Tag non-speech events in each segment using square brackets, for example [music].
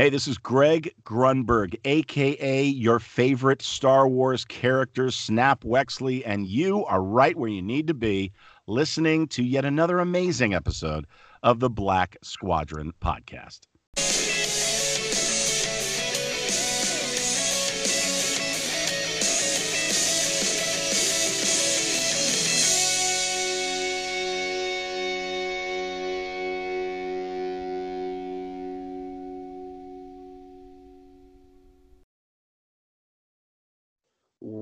Hey, this is Greg Grunberg, aka your favorite Star Wars character, Snap Wexley, and you are right where you need to be, listening to yet another amazing episode of the Black Squadron podcast.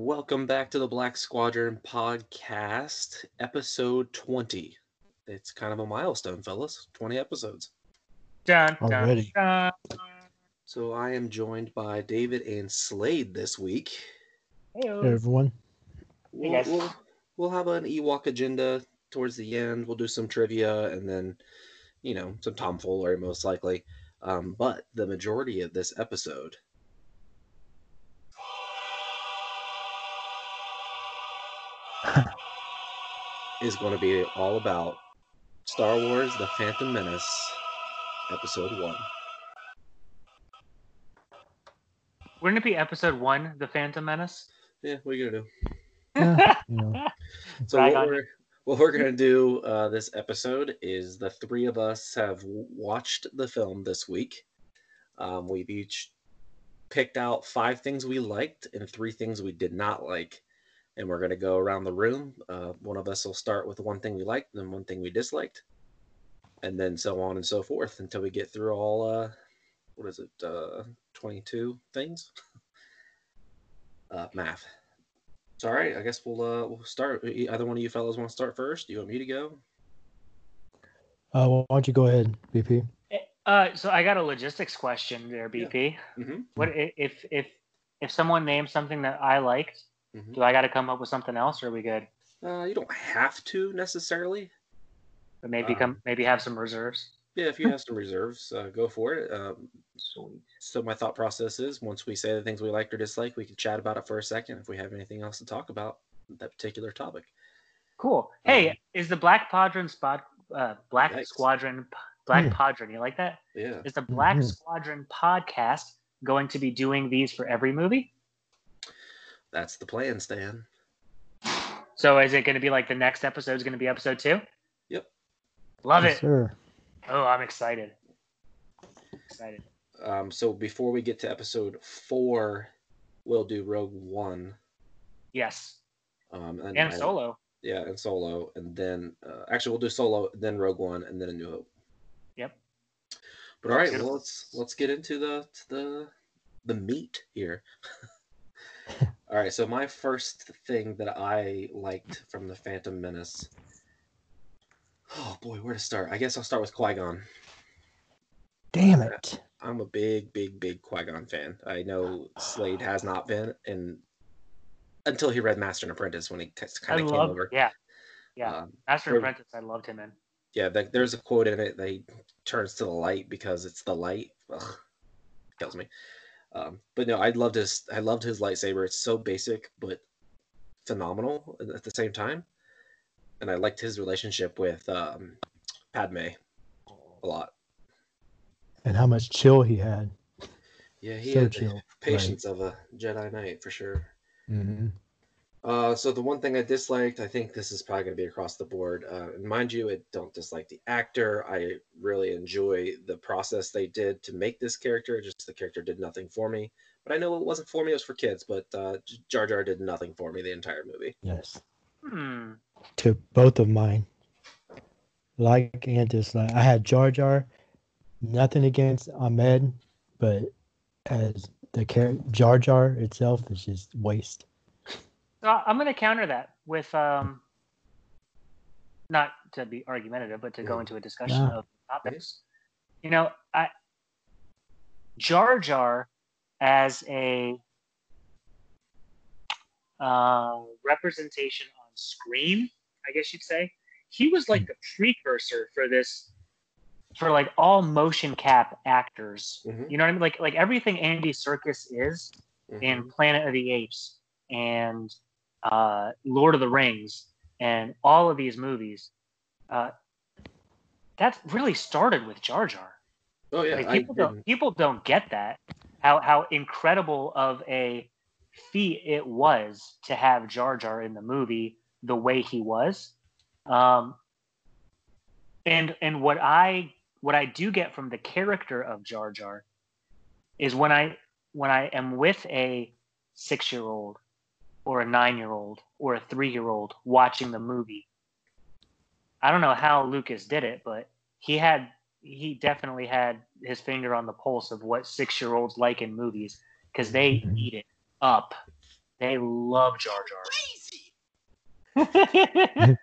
Welcome back to the Black Squadron podcast, episode 20. It's kind of a milestone, fellas. 20 episodes. Dun, dun, Already. dun. So I am joined by David and Slade this week. Heyo. Hey, everyone. We'll, guys. we'll, we'll have an Ewok agenda towards the end. We'll do some trivia and then, you know, some tomfoolery most likely. Um, but the majority of this episode [laughs] is going to be all about Star Wars The Phantom Menace, Episode 1. Wouldn't it be episode one, The Phantom Menace? Yeah, what are you going to do? Yeah, [laughs] you know, So Brag what on we're what we're gonna do uh, this episode is the three of us have watched the film this week. Um, we've each picked out five things we liked and three things we did not like, and we're gonna go around the room. Uh, one of us will start with one thing we liked, then one thing we disliked, and then so on and so forth until we get through all. Uh, what is it? Uh, Twenty-two things. [laughs] uh, math. It's all right. I guess we'll uh we'll start. Either one of you fellows want to start first? Do you want me to go? uh, why don't you go ahead, BP? Uh, so I got a logistics question there, BP. Mm-hmm. What if if if someone names something that I liked? Mhm. Do I got to come up with something else, or are we good? Uh, you don't have to necessarily. But maybe Um, come maybe have some reserves. Yeah, if you have some reserves, uh, go for it. Um, so my thought process is, once we say the things we liked or dislike, we can chat about it for a second. If we have anything else to talk about that particular topic. Cool. Hey, Um, is the Black Padron spot uh Black Yikes. Squadron Black Hmm. Padron? You like that? Yeah. Is the Black Mhm. Squadron podcast going to be doing these for every movie? That's the plan, Stan. So is it going to be like the next episode is going to be episode two? Yep. Love Yes, it. sir. Oh, I'm excited. Excited. Um, so before we get to episode four, we'll do Rogue One. Yes. Um, And I- solo. Yeah, and Solo, and then uh, actually we'll do Solo, then Rogue One, and then A New Hope. Yep. But all right, well, let's let's get into the to the the meat here. [laughs] all right, so my first thing that I liked from the Phantom Menace. Oh boy, where to start? I guess I'll start with Qui Gon. Damn it. I'm a big, big, big Qui Gon fan. I know Slade has not been, and until he read Master and Apprentice when he I kind of came love. over. Yeah. Yeah. Um, Master Rogue- Apprentice. I loved him in. yeah, like, there's a quote in it that he turns to the light because it's the light. Ugh, kills me. Um, but no, I loved his. I loved his lightsaber. It's so basic but phenomenal at- the same time. And I liked his relationship with um, Padme a lot. And how much chill he had. Yeah, he so had the chill. patience of a Jedi Knight for sure. hmm Uh, so the one thing I disliked, I think this is probably going to be across the board. Uh, and mind you, I don't dislike the actor. I really enjoy the process they did to make this character. Just the character did nothing for me. But I know it wasn't for me; it was for kids. But uh, Jar Jar did nothing for me the entire movie. Yes. Hmm. To both of mine. Like and dislike. I had Jar Jar. Nothing against Ahmed, but as the character Jar Jar itself is just waste. So I'm going to counter that with um, not to be argumentative, but to go into a discussion Yeah. of topics. You know, I Jar Jar as a uh, representation on screen, I guess you'd say, he was like the precursor for this, for like all motion cap actors. Mhm. You know what I mean? Like like everything Andy Serkis is in Mhm. Planet of the Apes and uh, Lord of the Rings and all of these movies, uh, that really started with Jar Jar. Oh yeah, Like, I people don't didn't- people don't get that how how incredible of a feat it was to have Jar Jar in the movie the way he was. Um, and and what I what I do get from the character of Jar Jar is when I when I am with a six year old or a nine year old or a three year old watching the movie. I don't know how Lucas did it, but he had he definitely had his finger on the pulse of what six year olds like in movies because they Mhm. eat it up. They love Jar Jar. Crazy. [laughs]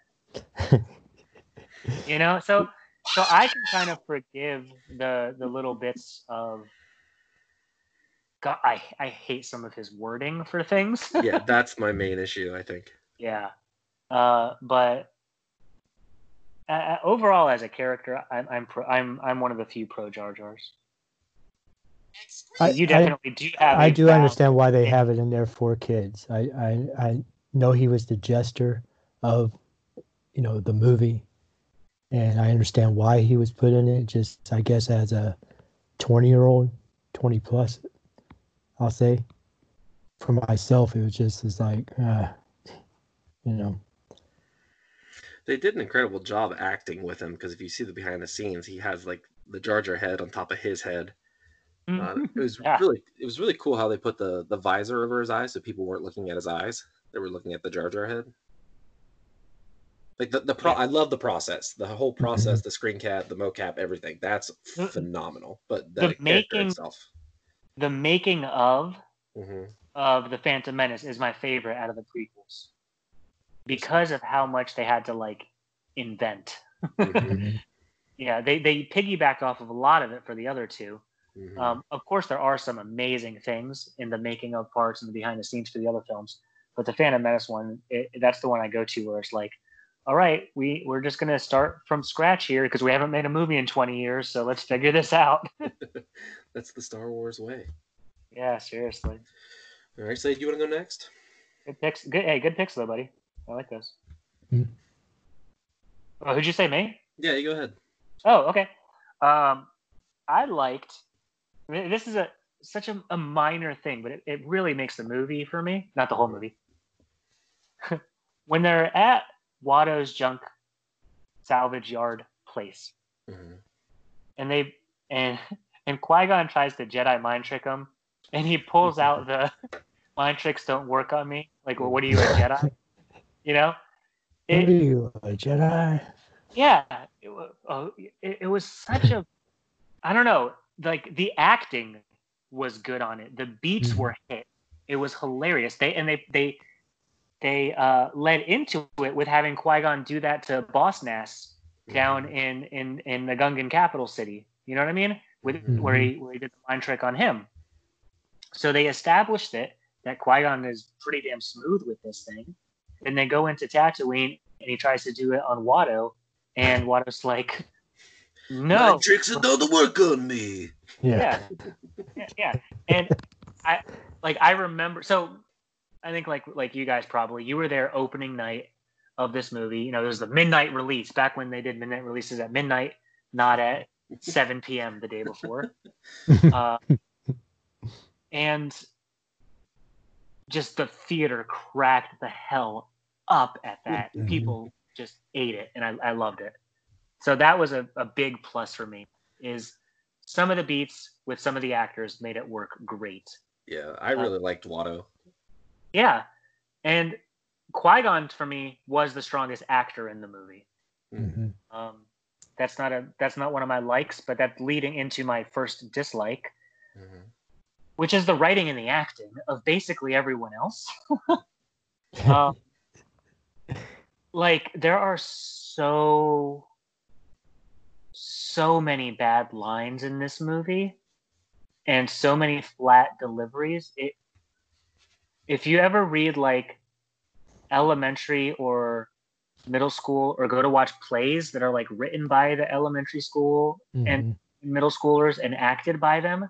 You know, so so I can kind of forgive the the little bits of God, I I hate some of his wording for things. [laughs] yeah, that's my main issue. I think. Yeah. Uh, but uh, overall, as a character, I'm I'm pro, I'm I'm one of the few pro Jar Jars. I, you I- definitely do have. I a do valid- understand why they have it in there for kids. I, I I know he was the jester of, you know, the movie, and I understand why he was put in it. Just I guess as a twenty year old, twenty plus, I'll say. For myself, it was just as like, uh, you know, They did an incredible job acting with him because if you see the behind the scenes, he has like the Jar Jar head on top of his head. Uh, it was Yeah. really it was really cool how they put the the visor over his eyes so people weren't looking at his eyes; they were looking at the Jar Jar head. Like the the pro, Yeah. I love the process, the whole process, the screen cap, the mocap, everything. That's phenomenal. But the the, character making- itself. The making of hmm of the Phantom Menace is my favorite out of the prequels because of how much they had to like invent. hmm [laughs] Yeah, they they piggyback off of a lot of it for the other two. hmm Um, of course, there are some amazing things in the making of parts and the behind the scenes for the other films, but the Phantom Menace one, it, that's the one I go to where it's like, all right, we we're just gonna start from scratch here because we haven't made a movie in 20 years, so let's figure this out. [laughs] That's the Star Wars way. yeah, seriously, All right, so you want to go next? good picks. Good, hey, good picks though, buddy. I like those. Hmm. Oh, who'd you say, me? Yeah, you go ahead. Oh, okay. Um, I liked. I mean, this is a such a, a minor thing, but it, it really makes the movie for me. Not the whole movie. [laughs] when they're at Watto's junk salvage yard place, hmm and they and and Qui Gon tries to Jedi mind trick him, and he pulls out [laughs] the [laughs] mind tricks don't work on me. Like, well, what are you a Jedi? [laughs] You know. what are you, a Jedi? yeah it was, oh, it, it was such a i don't know like the acting was good on it the beats Mhm. were hit it was hilarious they and they they they uh led into it with having qui-gon do that to boss nass down in in in the gungan capital city you know what i mean with Mhm. where he where he did the mind trick on him so they established it that qui-gon is pretty damn smooth with this thing and they go into tatooine and he tries to do it on watto and watto's like no My tricks don't work on me. Yeah. yeah. yeah yeah and i like i remember so i think like like you guys probably you were there opening night of this movie you know there was the midnight release back when they did midnight releases at midnight not at 7 p.m the day before [laughs] uh, and just the theater cracked the hell up at that Mhm. people just ate it and i, I loved it so that was a, a big plus for me is some of the beats with some of the actors made it work great Yeah, I really liked Watto. yeah and qui-gon for me was the strongest actor in the movie Mhm. um, that's not a that's not one of my likes but that's leading into my first dislike. Mhm. which is the writing and the acting of basically everyone else. [laughs] Um, like there are so so many bad lines in this movie and so many flat deliveries. It if you ever read like elementary or middle school or go to watch plays that are like written by the elementary school and Mhm. middle schoolers and acted by them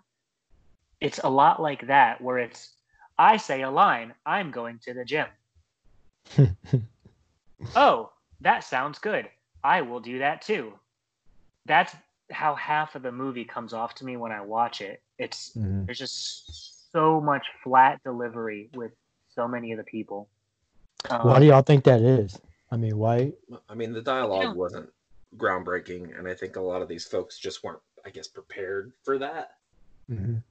it's a lot like that where it's i say a line i'm going to the gym [laughs] oh that sounds good i will do that too that's how half of the movie comes off to me when I watch it. It's Mhm. there's just so much flat delivery with so many of the people. Um, Why do y'all think that is? I mean, why? I mean, the dialogue Yeah. wasn't groundbreaking, and I think a lot of these folks just weren't, I guess, prepared for that. Mhm.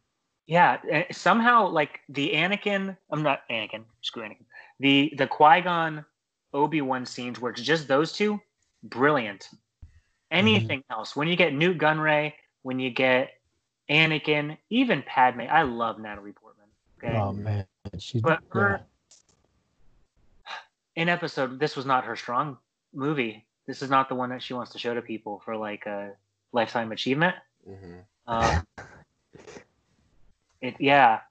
yeah, eh, somehow like the Anakin, I'm not Anakin, screw Anakin. The the Qui Gon Obi Wan scenes where it's just those two, brilliant. Anything else, when you get Nute Gunray, when you get Anakin, even Padme, I love Natalie Portman. Okay, Oh man, she. But her- yeah. In episode, this was not her strong movie. This is not the one that she wants to show to people for like a lifetime achievement. hmm Um, [laughs] it yeah.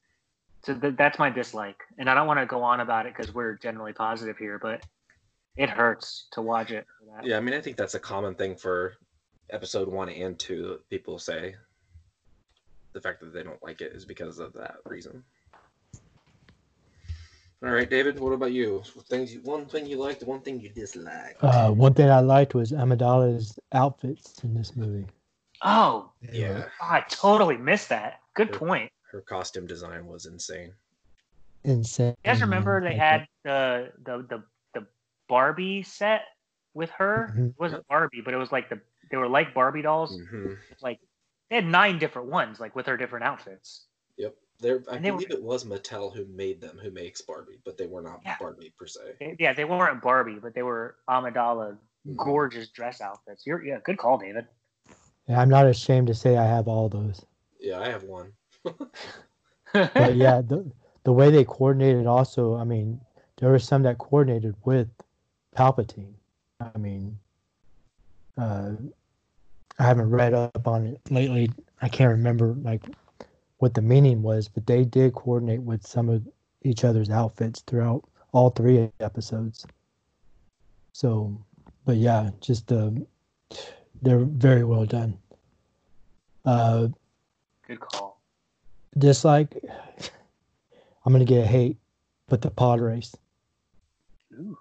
So th- that's my dislike, and I don't want to go on about it because we're generally positive here, but it hurts to watch it. For that. Yeah, I mean, I think that's a common thing for episode one and two. People say the fact that they don't like it is because of that reason. All right, David. What about you? Things you, one thing you liked, one thing you disliked. Uh, one thing I liked was Amidala's outfits in this movie. Oh, yeah, I totally missed that. Good Sure. point. her costume design was insane. insane. You guys remember they had the the the, the Barbie set with her? Mhm. It wasn't Barbie, but it was like the they were like Barbie dolls. hmm Like they had nine different ones, like with her different outfits. Yep. There, I And they were- believe it was Mattel who made them, who makes Barbie, but they were not Yeah. Barbie per se. They- yeah, they weren't Barbie, but they were Amidala gorgeous dress outfits. You're yeah, good call, David. Yeah, I'm not ashamed to say I have all those. Yeah, I have one. [laughs] But yeah, the the way they coordinated also. I mean, there were some that coordinated with Palpatine. I mean, uh, I haven't read up on it lately. I can't remember like what the meaning was, but they did coordinate with some of each other's outfits throughout all three episodes. So, but yeah, just uh, they're very well done. Uh, good call. dislike i'm gonna get hate but the pod race Ooh.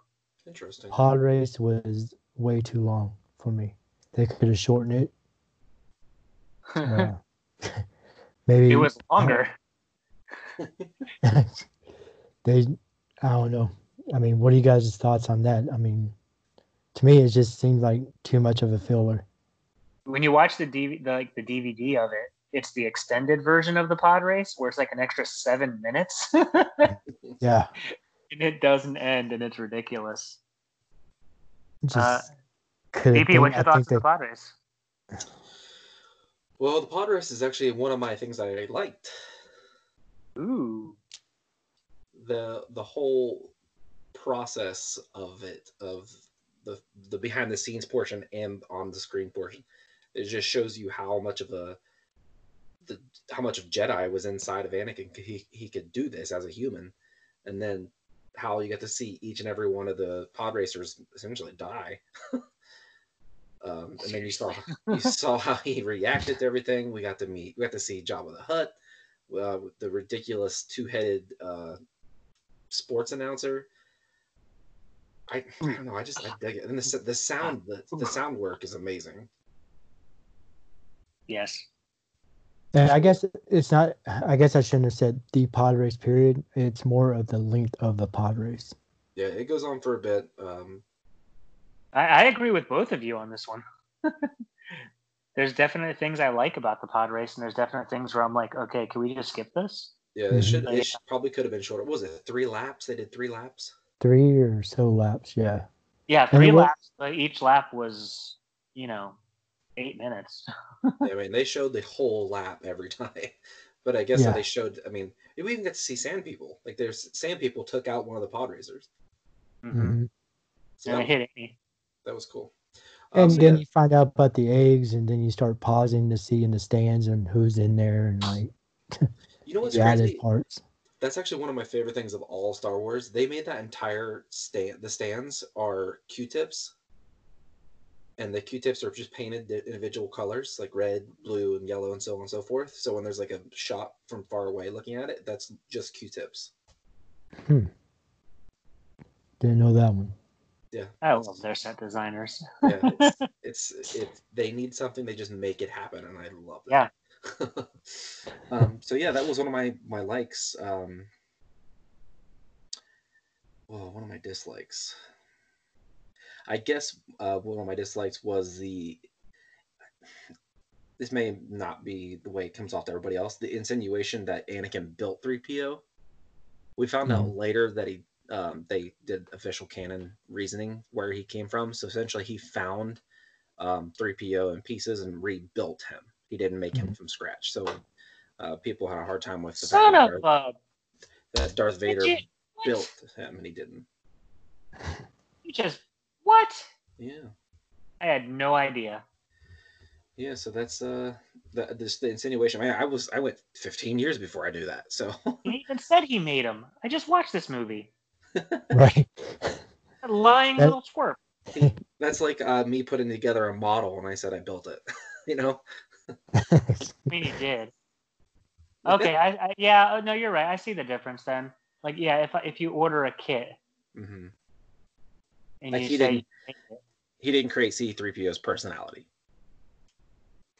Interesting. pod race was way too long for me they could have shortened it [laughs] uh, [laughs] maybe it was longer. [laughs] they i don't know i mean what are you guys' thoughts on that i mean to me it just seems like too much of a filler When you watch the, DV, the like the DVD of it, it's the extended version of the pod race where it's like an extra seven minutes, [laughs] yeah, and it doesn't end, and it's ridiculous. just Uh, BP, what's your thoughts on the pod race? Well, the pod race is actually one of my things I liked. Ooh, the the whole process of it of the the behind the scenes portion and on the screen portion it just shows you how much of a the how much of jedi was inside of anakin he, he could do this as a human. And then how you get to see each and every one of the pod racers essentially die [laughs] um, and then you saw you saw how he reacted to everything we got to meet we got to see jabba the hutt uh, the ridiculous two-headed uh, sports announcer. I, I don't know. I just I dig it, and the the sound the, the sound work is amazing. yes. And I guess it's not. I guess I shouldn't have said the pod race. Period. It's more of the length of the pod race. Yeah, it goes on for a bit. Um, I, I agree with both of you on this one. [laughs] there's definitely things I like about the pod race, and there's definite things where I'm like, okay, can we just skip this? yeah, it Mhm. should Yeah. it sh- probably could have been shorter. What was it three laps? They did three laps. Three or so laps. Yeah. Yeah, three it laps. But each lap was, you know, eight minutes. [laughs] I mean, they showed the whole lap every [laughs] time, but I guess Yeah. they showed. I mean, we even get to see sand people. Like there's sand people took out one of the pod racers. Mm-hmm. Mhm. So And that, it hit Amy. That was cool. Um, And so then yeah, you find out about the eggs, and then you start pausing to see in the stands and who's in there, and like [laughs] you know what's crazy? parts. That's actually one of my favorite things of all Star Wars. They made that entire stand. The stands are Q-tips, and the Q-tips are just painted di- individual colors, like red, blue, and yellow, and so on and so forth. So when there's like a shot from far away looking at it, that's just Q-tips. Hmm. Didn't know that one. Yeah. I love their set designers. Yeah, it's, [laughs] it's if they need something, they just make it happen, and I love Yeah. that. [laughs] um, so yeah, that was one of my my likes. Um, well, one of my dislikes. I guess uh, one of my dislikes was the. This may not be the way it comes off to everybody else. The insinuation that Anakin built 3PO. We found out Mhm. later that he um, they did official canon reasoning where he came from. So essentially, he found um, 3PO in pieces and rebuilt him. He didn't make him from scratch. So uh, people had a hard time with the Son fact that, a. that Darth Vader what? built him and he didn't. You just what? Yeah. I had no idea. Yeah, so that's uh the this the insinuation. I, I was I went 15 years before I knew that. So He even said he made him. I just watched this movie. Right. That lying That- little twerp. [laughs] that's like uh, me putting together a model and I said I built it. [laughs] you know? I mean, he did. Okay, I, I yeah, oh, no, you're right. I see the difference then. Like, yeah, if if you order a kit hmm and Like you he say didn't- you made it, He didn't create C3PO's personality.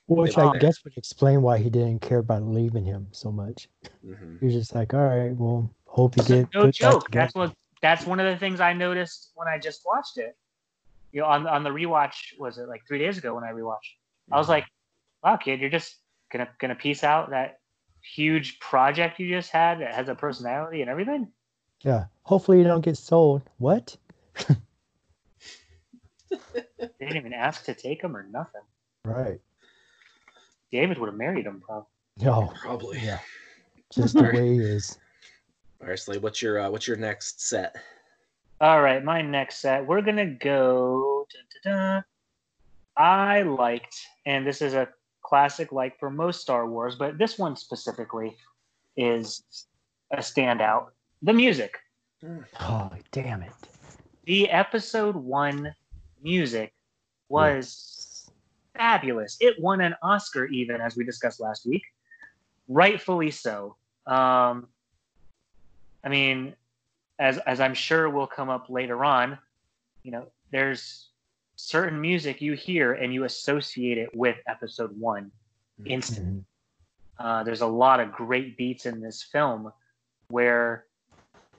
Which I there. guess would explain why he didn't care about leaving him so much. hmm He was just like, all right, well, hope you So get no put joke. That's what that's one of the things I noticed when I just watched it. You know, on on the rewatch was it like three days ago when I rewatched? I was mm-hmm. like, wow, kid, you're just gonna gonna piece out that huge project you just had that has a personality and everything. Yeah. Hopefully you don't get sold. What? [laughs] They didn't even ask to take him or nothing. Right. David would have married him, probably. No. Probably. Yeah. Just the way he is. All right, Slade, what's your uh, what's your next set? All right, my next set, we're gonna go. dun, dun, dun. I liked, and this is a classic, like for most Star Wars, but this one specifically is a standout. The music, [sighs] Oh, damn it. the Episode One music was fabulous. It won an Oscar, even as we discussed last week, rightfully so. Um, I mean, as as I'm sure will come up later on, you know, there's certain music you hear and you associate it with Episode One instantly. Mhm. Uh, there's a lot of great beats in this film where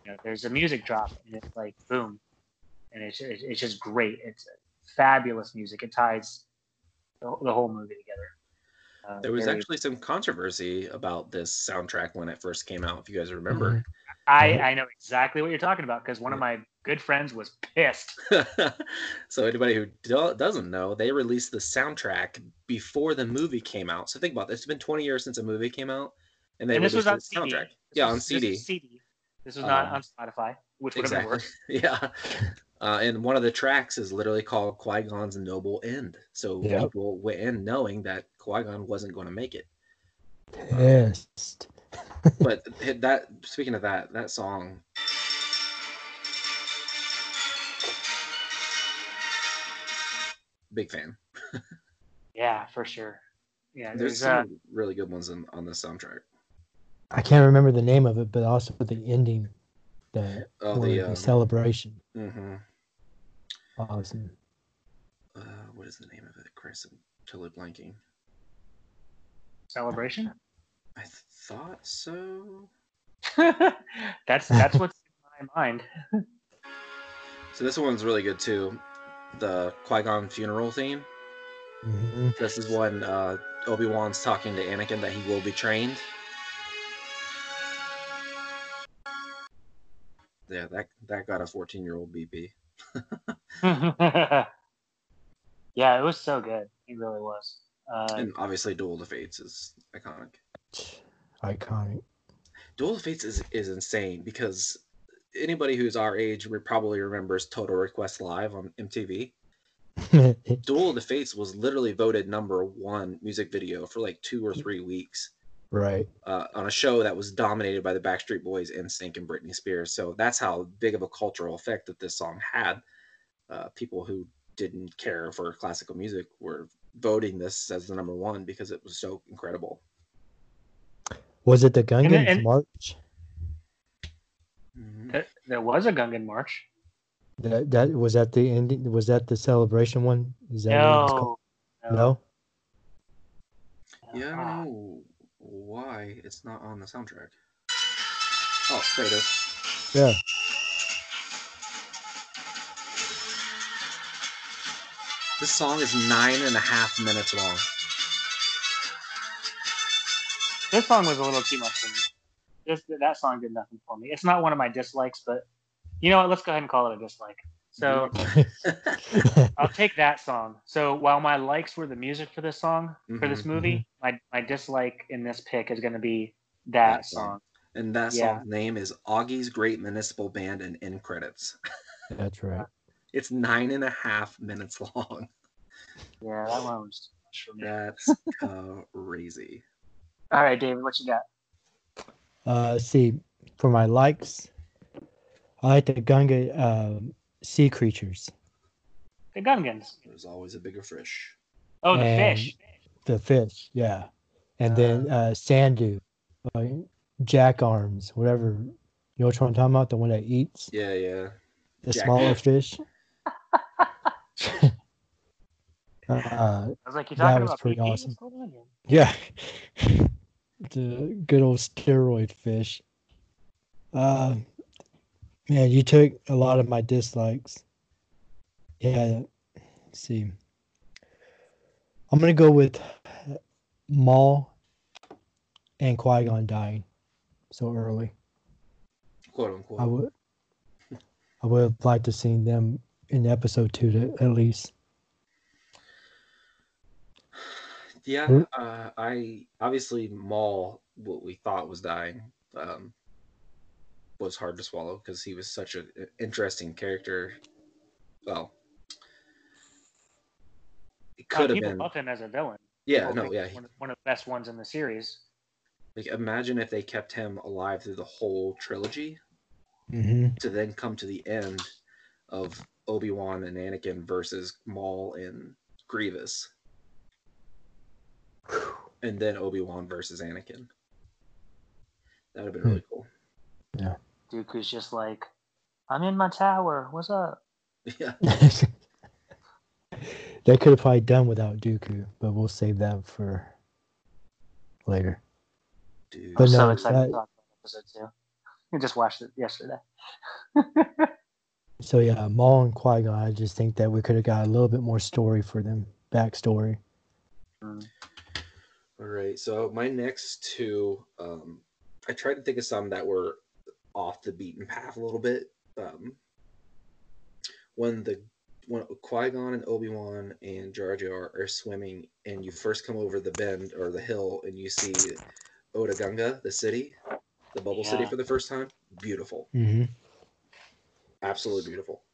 you know, there's a music drop and it's like boom, and it's it's it's just great. It's fabulous music. It ties the, the whole movie together. Uh, There was very- actually some controversy about this soundtrack when it first came out, if you guys remember. I I know exactly what you're talking about because one of my good friends was pissed. [laughs] so anybody who do- doesn't know, they released the soundtrack before the movie came out. So think about this: it's been 20 years since a movie came out, and they and this was released on the CD. soundtrack. This yeah, was- on this CD. was CD. This was not Um, on Spotify, which would have been worse. [laughs] yeah. Uh, and one of the tracks is literally called Qui Gon's Noble End. So Yep. people went in knowing that Qui Gon wasn't going to make it. Pissed. But that. Speaking of that, that song. Big fan. Yeah, for sure. Yeah, There's there's uh, some really good ones in, on the soundtrack. I can't remember the name of it, but also the ending, the, Oh, the, the um, celebration. hmm Awesome. Uh, what is the name of it? Chris, I'm totally blanking. celebration. I thought so. [laughs] that's that's what's in my mind. So this one's really good too. The Qui Gon funeral theme. hmm This is when uh, Obi Wan's talking to Anakin that he will be trained. Yeah, that that got a 14 year old BP. [laughs] yeah, it was so good. It really was. Uh, And obviously, Duel of the Fates is iconic. Iconic. Duel of the Fates is, is insane because anybody who's our age probably remembers Total Request Live on MTV. [laughs] Duel of the Fates was literally voted number one music video for like two or three weeks right. uh, on a show that was dominated by the Backstreet Boys, and NSYNC, and Britney Spears. So that's how big of a cultural effect that this song had. Uh, people who didn't care for classical music were voting this as the number one because it was so incredible. Was it the Gungans and- March? Mhm. there, there was a Gungan March. That that was that the ending. Was that the celebration one? Is that what it called? No, No. Yeah, I don't know why it's not on the soundtrack. Oh, there it is. Yeah. This song is nine and a half minutes long. This song was a little too much for me. This that song did nothing for me. It's not one of my dislikes, but you know what? Let's go ahead and call it a dislike. So [laughs] I'll take that song. So while my likes were the music for this song for mm-hmm, this movie, mm-hmm. my my dislike in this pick is going to be that That song. song. and that Yeah. song's name is Augie's Great Municipal Band and End Credits. [laughs] That's right. [laughs] It's nine and a half minutes long. Yeah, that one was too much for me. That's crazy. All right, David, what you got? Uh, let's see, for my likes, I like the Gunga um, sea creatures, The Gungans. There's always a bigger fish. Oh, the And- fish. the fish, yeah, and then uh, Sando, like Jack Arms, whatever. You know which one I'm talking about? The one that eats Yeah, yeah. the Jack- smaller [laughs] fish. [laughs] uh, I was like, you that talking was about pretty PP? awesome. What's on? Yeah. [laughs] the good old steroid fish. Uh, man, you took a lot of my dislikes. Yeah. Let's see. I'm gonna go with Maul and Qui Gon dying so early. Quote unquote. I would. I would have liked to seen them in episode two to, at least. Yeah, Hmm? uh, I obviously Maul, what we thought was dying, um, was hard to swallow because he was such an interesting character. Well, it could have been. love him as a villain. Yeah, People no, yeah. One of, one of the best ones in the series. Like, imagine if they kept him alive through the whole trilogy Mm-hmm. to then come to the end of Obi Wan and Anakin versus Maul and Grievous, and then Obi Wan versus Anakin. That would have been Hmm. really cool. Yeah. Dooku's just like, I'm in my tower. What's up? Yeah. [laughs] they could have probably done without Dooku, but we'll save that for later. Dude. But I'm so no, excited that- to talk about episode two. I just watched it yesterday. [laughs] So yeah, Maul and Qui Gon. I just think that we could have got a little bit more story for them, backstory. Mm. All right. So my next two, um, I tried to think of some that were off the beaten path a little bit. Um, when the when Qui Gon and Obi Wan and Jar Jar are swimming, and you first come over the bend or the hill, and you see Otoh Gunga, the city, the bubble city for the first time. Beautiful, Mm-hmm. absolutely beautiful.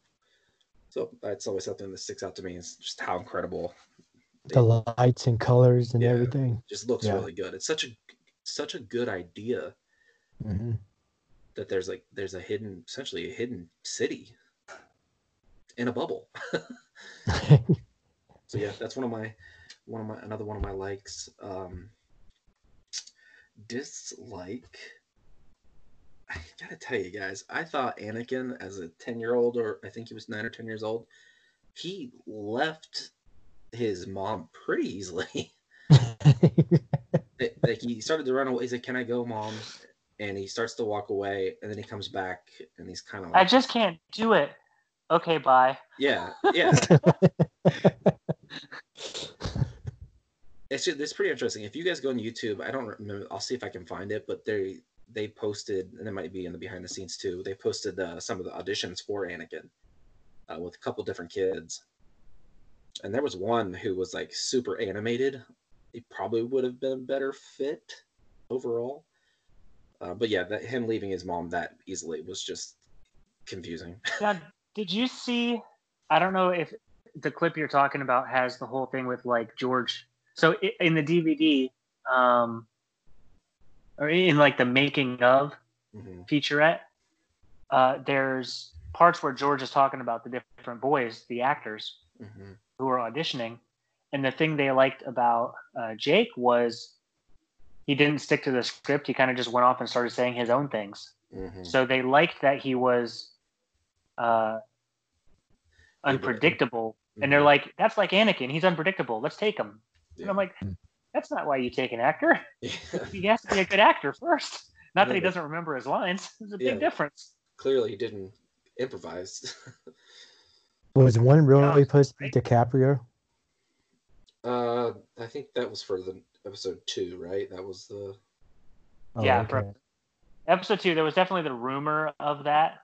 So that's always something that sticks out to me is just how incredible The lights and colors and Yeah. everything. just looks Yeah. really good. It's such a such a good idea hmm that there's like there's a hidden essentially a hidden city in a bubble. [laughs] so yeah, that's one of my one of my another one of my likes. Um dislike I gotta tell you guys, I thought Anakin as a 10 year old, or I think he was nine or 10 years old, he left his mom pretty easily. [laughs] [laughs] Like he started to run away. He's like, "Can I go, mom?" And he starts to walk away, and then he comes back, and he's kind of like, I just can't do it. Okay, bye. "Yeah, yeah." [laughs] it's just, it's pretty interesting. If you guys go on YouTube, I don't remember. I'll see if I can find it, but they they posted, and it might be in the behind the scenes too. They posted uh, some of the auditions for Anakin uh, with a couple different kids, and there was one who was like super animated. He probably would have been a better fit overall. Uh, but yeah, that him leaving his mom that easily was just confusing. [laughs] Now, did you see? I don't know if the clip you're talking about has the whole thing with like George. So in the DVD, um, or in like the making of Mhm. featurette, uh, there's parts where George is talking about the different boys, the actors Mhm. Who were auditioning, and the thing they liked about uh, Jake was he didn't stick to the script. He kind of just went off and started saying his own things. Mhm. So they liked that he was uh, unpredictable, and Mm-hmm. they're like, "That's like Anakin. He's unpredictable. Let's take him." And I'm like, "That's not why you take an actor. Yeah. [laughs] He has to be a good actor first. Not that he doesn't remember his lines. There's a big Yeah. difference." Clearly, he didn't improvise. [laughs] Was one really Yeah, supposed to be. DiCaprio? uh, I think that was for the episode two, right? That was the. Oh, Yeah, okay. for- Episode two, there was definitely the rumor of that.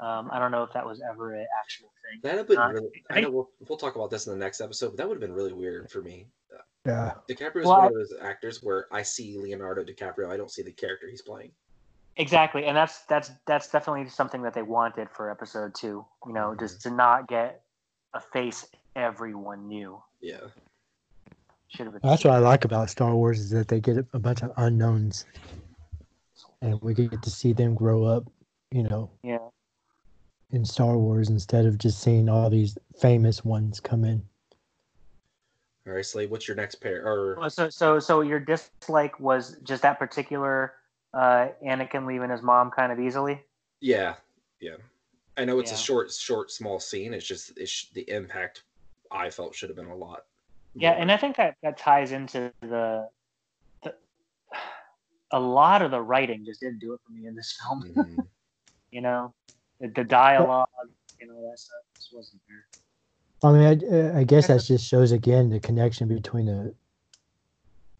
Um, I don't know if that was ever an actual thing. That'd have been Uh, really. I I know we'll, we'll talk about this in the next episode, but that would have been really weird for me. yeah. DiCaprio is Well, one of those actors where I see Leonardo DiCaprio, I don't see the character he's playing. Exactly, and that's that's that's definitely something that they wanted for episode two. You know, just mm-hmm. to not get a face everyone knew. Yeah. Should have been. That's what I like about Star Wars is that they get a bunch of unknowns, and we get to see them grow up. You know, Yeah. in Star Wars instead of just seeing all these famous ones come in. All right, Slade, what's your next pair? Or So so so your dislike was just that particular uh, Anakin leaving his mom kind of easily. yeah, yeah. I know it's Yeah. a short, short, small scene. It's just it's the impact I felt should have been a lot. Yeah, more. and I think that that ties into the, the a lot of the writing just didn't do it for me in this [laughs] film. Mhm. You know, the, the dialogue, you know, that stuff just wasn't there. I mean, I, I guess that just shows again the connection between the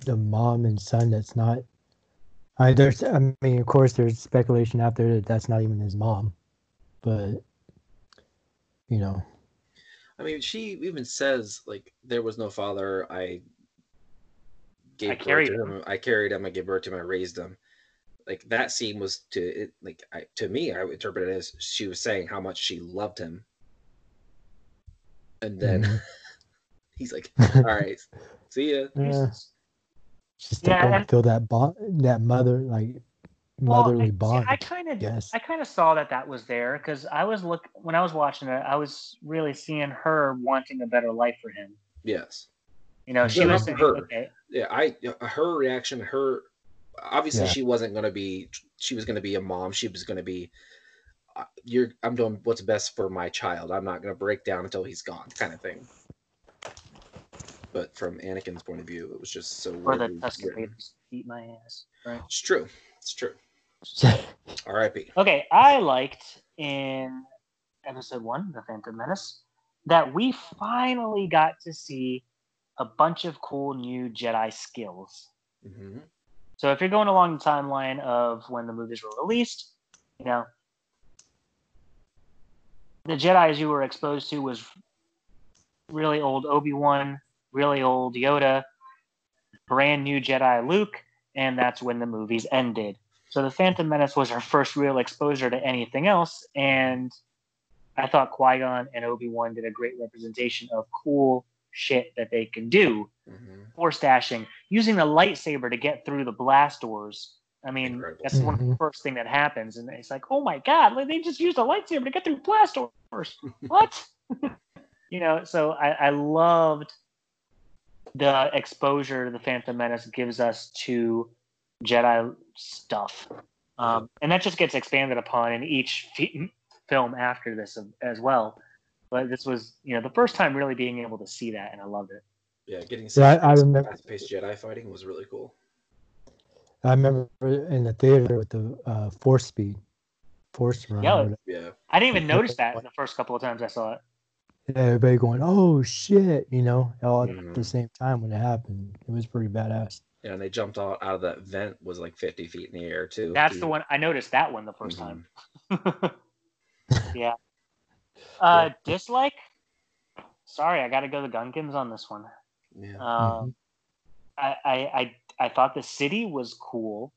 the mom and son. That's not. I there's. I mean, of course, there's speculation out there that that's not even his mom, but you know, I mean, she even says like there was no father. I gave I birth carried to him. I carried him. I gave birth to him. I raised him. Like that scene was to it. Like I, to me, I would interpret it as she was saying how much she loved him. And then Mhm. [laughs] he's like, [laughs] "All right, see ya." yeah, just Yeah, don't and- feel that bond, that mother like Well, motherly I, see, bond. I kind of, Yes. I kind of saw that that was there because I was look when I was watching it, I was really seeing her wanting a better life for him. Yes. You know, she Yeah, was not her. okay, Yeah. I her reaction. Her obviously Yeah. she wasn't gonna be. She was gonna be a mom. She was gonna be. uh, You're. I'm doing what's best for my child. I'm not gonna break down until he's gone, kind of thing. But from Anakin's point of view, it was just so. for the Tusken. Raiders beat my ass. Right. It's true. It's true. [laughs] R.I.P. Okay, I liked in episode one, The Phantom Menace, that we finally got to see a bunch of cool new Jedi skills. hmm So if you're going along the timeline of when the movies were released, you know, the Jedi's you were exposed to was really old Obi Wan, really old Yoda, brand new Jedi Luke, and that's when the movies ended. So the Phantom Menace was our first real exposure to anything else, and I thought Qui Gon and Obi Wan did a great representation of cool shit that they can do hmm force dashing, using the lightsaber to get through the blast doors. I mean, Incredible. that's one of the first thing that happens, and it's like, oh my god, like, they just used a lightsaber to get through blast doors. [laughs] what? [laughs] you know, so I, I loved the exposure the Phantom Menace gives us to Jedi stuff, um, and that just gets expanded upon in each fi- film after this as well. But this was, you know, the first time really being able to see that, and I loved it. Yeah, getting So I- I remember- fast-paced Jedi fighting was really cool. I remember in the theater with the uh, force speed, force run. Yeah. Yeah. I didn't even notice that in the first couple of times I saw it. Everybody going, "Oh shit!" You know, all at Mhm. the same time when it happened. It was pretty badass. Yeah, and they jumped out, out of that vent was like 50 feet in the air too. That's Dude. the one I noticed that one the 1st Mhm. time. [laughs] [laughs] yeah. Uh, dislike. Sorry, I got to go the Gungans on this one. Yeah. Um, I, I I I thought the city was cool,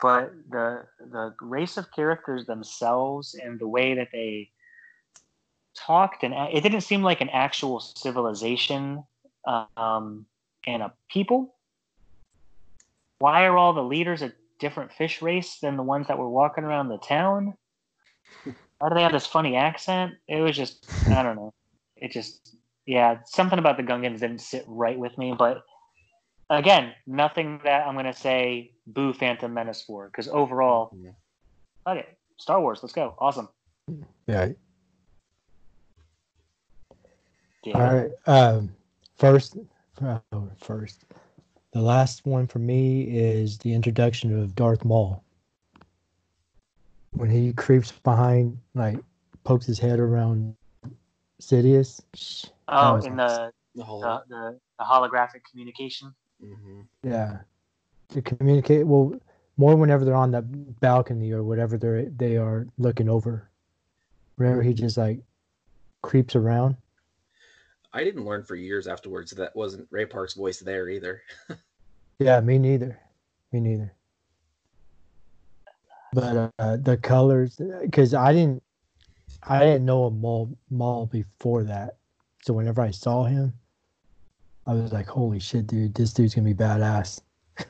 but the the race of characters themselves and the way that they talked and it didn't seem like an actual civilization um, and a people. Why are all the leaders a different fish race than the ones that were walking around the town? Why do they have this funny accent? It was just I don't know. It just yeah, something about the Gungans didn't sit right with me, but again, nothing that I'm gonna say boo Phantom Menace for, because overall, fuck it, Star Wars, let's go, awesome. Yeah. Yeah. All right. Um, first, uh, first, the last one for me is the introduction of Darth Maul. When he creeps behind, like, pokes his head around Sidious. Oh, in awesome. the, The whole. the the the holographic communication. hmm Yeah. To communicate, well, more whenever they're on that balcony or whatever they're they are looking over. Whenever he just like creeps around. I didn't learn for years afterwards that wasn't Ray Park's voice there either. [laughs] Yeah, me neither. Me neither. But uh, the colors, because I didn't, I didn't know a mall mall before that. So whenever I saw him, I was like, "Holy shit, dude! This dude's gonna be badass." Yeah,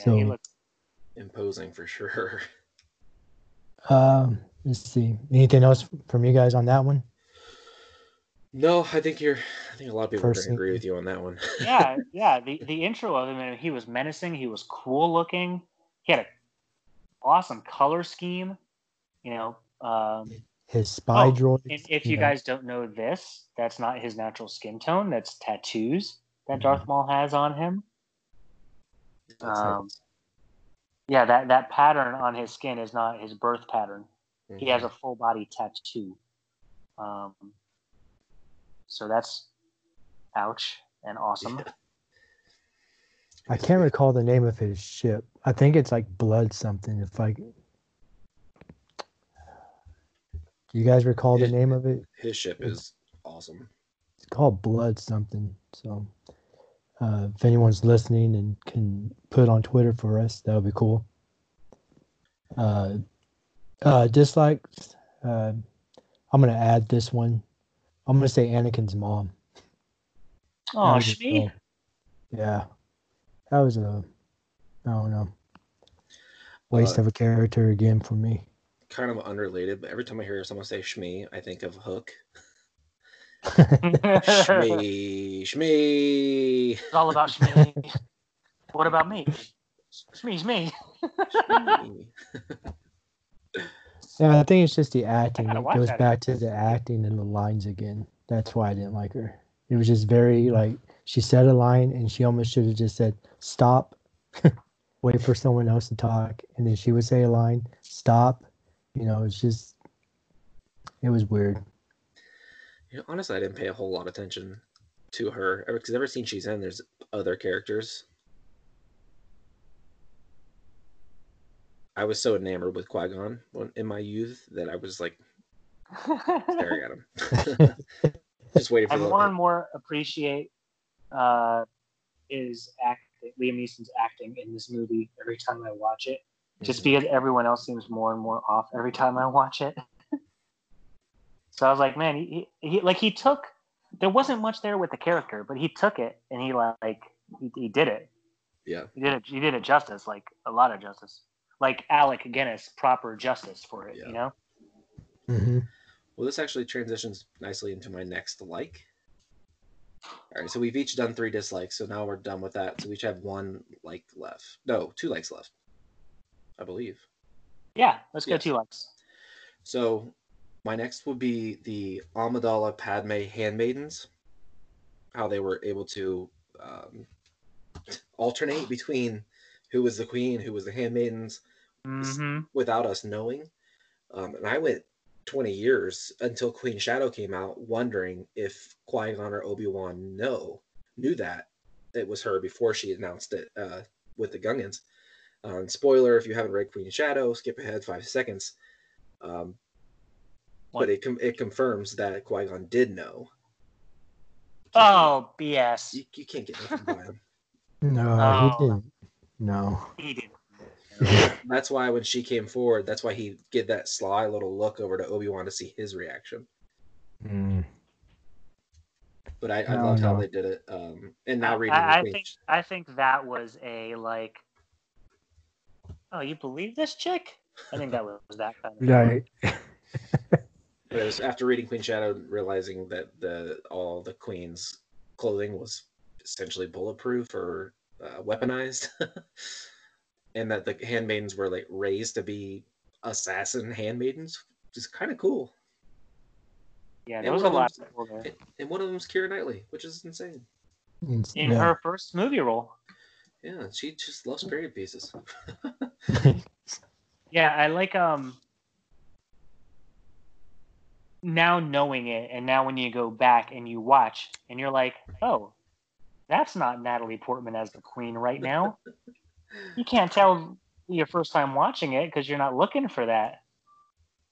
So- he looked Imposing for sure. [laughs] Um, let's see. Anything else from you guys on that one? No, I think you're. I think a lot of people are First agree with you on that one. yeah, [laughs] yeah. The the intro of him, he was menacing. He was cool looking. He had an awesome color scheme. You know, um, His spy Oh, droid. and if you know. guys don't know this, that's not his natural skin tone. That's tattoos that Mm-hmm. Darth Maul has on him. Um, nice. Yeah, that that pattern on his skin is not his birth pattern. He has Mhm. a full body tattoo. Um, so that's ouch and awesome. Yeah. I can't recall the name of his ship. I think it's like Blood something. If I, do you guys recall the name of it? His ship is awesome. It's called Blood something. So, uh, if anyone's listening and can put on Twitter for us, that would be cool. Uh, uh, dislikes. Uh, I'm gonna add this one. I'm gonna say Anakin's mom. Oh, That Shmi. Yeah, that was a. I don't know. Waste Uh, of a character again for me. Kind of unrelated, but every time I hear someone say Shmi, I think of Hook. it's [laughs] Shmi, Shmi. all about Shmi. [laughs] what about me? Shmi's me. Shmi. [laughs] Yeah, I think it's just the acting. gotta It goes that back to the acting and the lines again. That's why I didn't like her. It was just very like she said a line and she almost should have just said stop, [laughs] wait for someone else to talk, and then she would say a line, stop. You know, it's just it was weird. You know, honestly, I didn't pay a whole lot of attention to her because every scene she's in, there's other characters. I was so enamored with Qui Gon in my youth that I was like staring at him, [laughs] just waiting for I more and more appreciate uh, is acting Liam Neeson's acting in this movie every time I watch it. Just because everyone else seems more and more off every time I watch it. [laughs] so I was like, man, he, he, he like he took. There wasn't much there with the character, but he took it and he like he, he did it. Yeah. He did it. He did it justice, like a lot of justice, like Alec Guinness, proper justice for it. Yeah. You know. hmm Well, this actually transitions nicely into my next like. All right, so we've each done three dislikes, so now we're done with that. So we each have one like left. No, two likes left, I believe. Yeah. Let's go Yes. two likes. So my next would be the Amidala Padme handmaidens. How they were able to um, alternate between who was the queen, who was the handmaidens, hmm without us knowing. Um, and I went 20 years until Queen Shadow came out, wondering if Qui Gon or Obi Wan know knew that it was her before she announced it uh, with the Gungans. Um, spoiler: if you haven't read Queen Shadow, skip ahead five seconds. Um, What? but it com- it confirms that Qui Gon did know. Oh, BS. You, you can't get nothing by him. No, Oh. he didn't. No. He didn't. [laughs] That's why when she came forward, that's why he get that sly little look over to Obi Wan to see his reaction. Mm. But I, I No, loved how they did it. Um, and now reading I, I think I think that was a like. Oh, you believe this chick? I think that was that kind of. Right. [laughs] But it was after reading Queen Shadow, realizing that the all the Queen's clothing was essentially bulletproof or uh, weaponized, [laughs] and that the handmaidens were like raised to be assassin handmaidens, which is kind of cool. Yeah, And was a one of lot them's- of there. And- And one of them's Keira Knightley, which is insane. In yeah. her first movie role. Yeah, she just loves period pieces. [laughs] Yeah, I like um now knowing it and now when you go back and you watch and you're like, "Oh, that's not Natalie Portman as the queen right now." [laughs] you can't tell your first time watching it because you're not looking for that.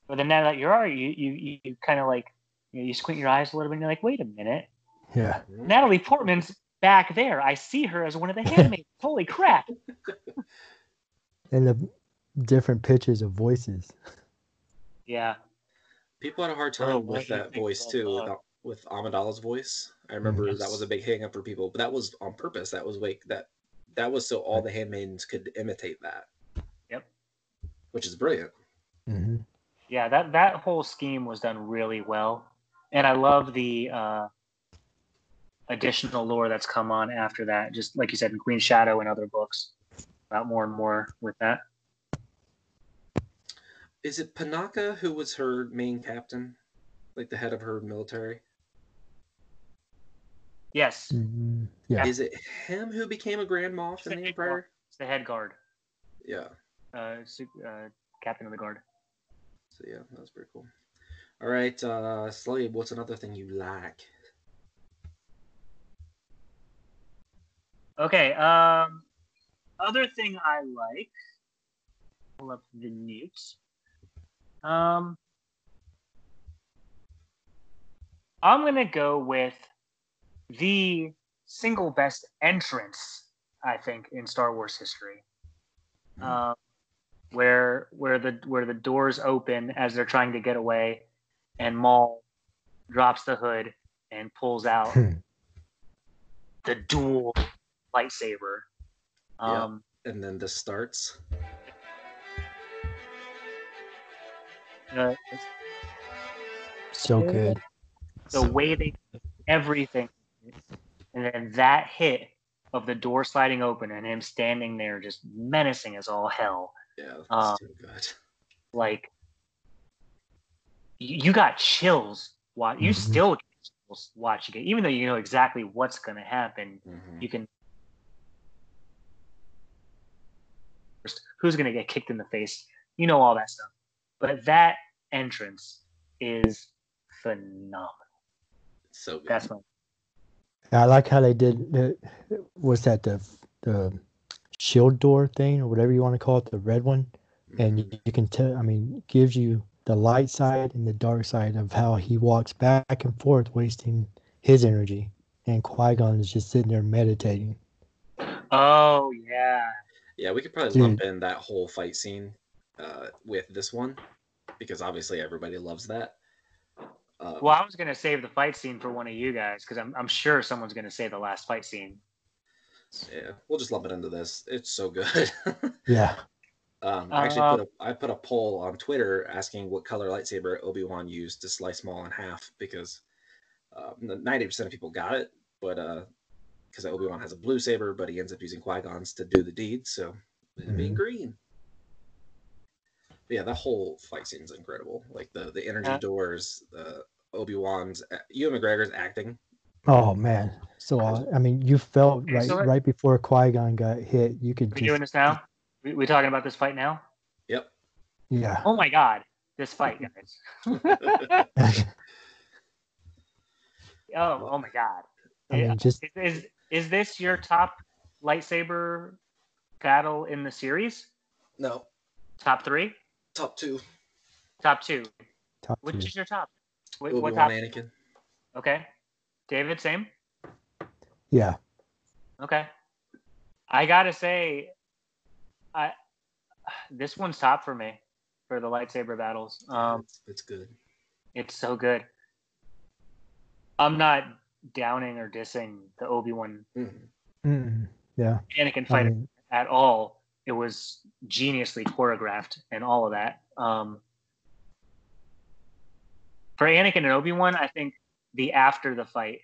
But then now that you are, you you, you kind of like you, know, you squint your eyes a little bit and you're like, "Wait a minute. yeah. Natalie Portman's back there. I see her as one of the [laughs] handmaids. Holy crap." [laughs] And the different pitches of voices. Yeah. People had a hard Oh, time what with that voice too, that? With, with Amidala's voice. I remember that was a big hang up for people, but that was on purpose. That was like that. That was so all the handmaidens could imitate that. Yep. Which is brilliant. hmm yeah that that whole scheme was done really well and i love the uh additional lore that's come on after that just like you said in queen shadow and other books about more and more with that Is it Panaka who was her main captain, like the head of her military? Yes hmm Yeah. Is it him who became a Grand Moff in the Empire? it's the head guard Yeah. uh, uh captain of the guard So yeah, that was pretty cool. All right, uh, Slave, what's another thing you like? okay um other thing i like pull up the newts um i'm gonna go with the single best entrance i think in star wars history um, where where the where the doors open as they're trying to get away and maul drops the hood and pulls out Hmm. the dual lightsaber Yeah. um And then this starts. uh, So good. the way they everything and then that hit of the door sliding open and him standing there just menacing as all hell Yeah, that's Uh, too good. like you, you got chills wa you Mhm. still get chills watching it even though you know exactly what's going to happen Mhm. you can who's going to get kicked in the face you know all that stuff but that entrance is phenomenal So good. that's my I like how they did. The, was that the the shield door thing or whatever you want to call it, the red one? And you, you can tell. I mean, gives you the light side and the dark side of how he walks back and forth, wasting his energy, and Qui Gon is just sitting there meditating. oh yeah Yeah, we could probably Dude. lump in that whole fight scene uh, with this one because obviously everybody loves that. Um, well i was going to save the fight scene for one of you guys because I'm, I'm sure someone's going to say the last fight scene yeah, we'll just lump it into this. It's so good. [laughs] Yeah. um, I actually Uh, put a, I put a poll on Twitter asking what color lightsaber Obi Wan used to slice Maul in half because uh, ninety percent of people got it, but because Obi Wan has a blue saber, but he ends up using Qui Gon's to do the deed, so it being green. But yeah, that whole fight scene is incredible. Like the the energy Yeah. doors, the Obi Wan's, Ewan McGregor's acting. Oh man. So uh, I mean, you felt Okay, right so right before Qui Gon got hit. You could we doing this now we, we talking about this fight now Yep. yeah. oh my god this fight [laughs] guys [laughs] oh oh my god I mean, just is, is is this your top lightsaber battle in the series no, top three top two. top two top which two. is your top what, Obi what Wan, top Anakin. okay david same Yeah. Okay. I gotta say, I this one's top for me for the lightsaber battles. Um, it's, it's good. it's so good. I'm not downing or dissing the Obi Wan Mhm. Mm-mm. Yeah. Anakin I mean, at all. It was geniusly choreographed and all of that. Um, for Anakin and Obi Wan, I think the after the fight,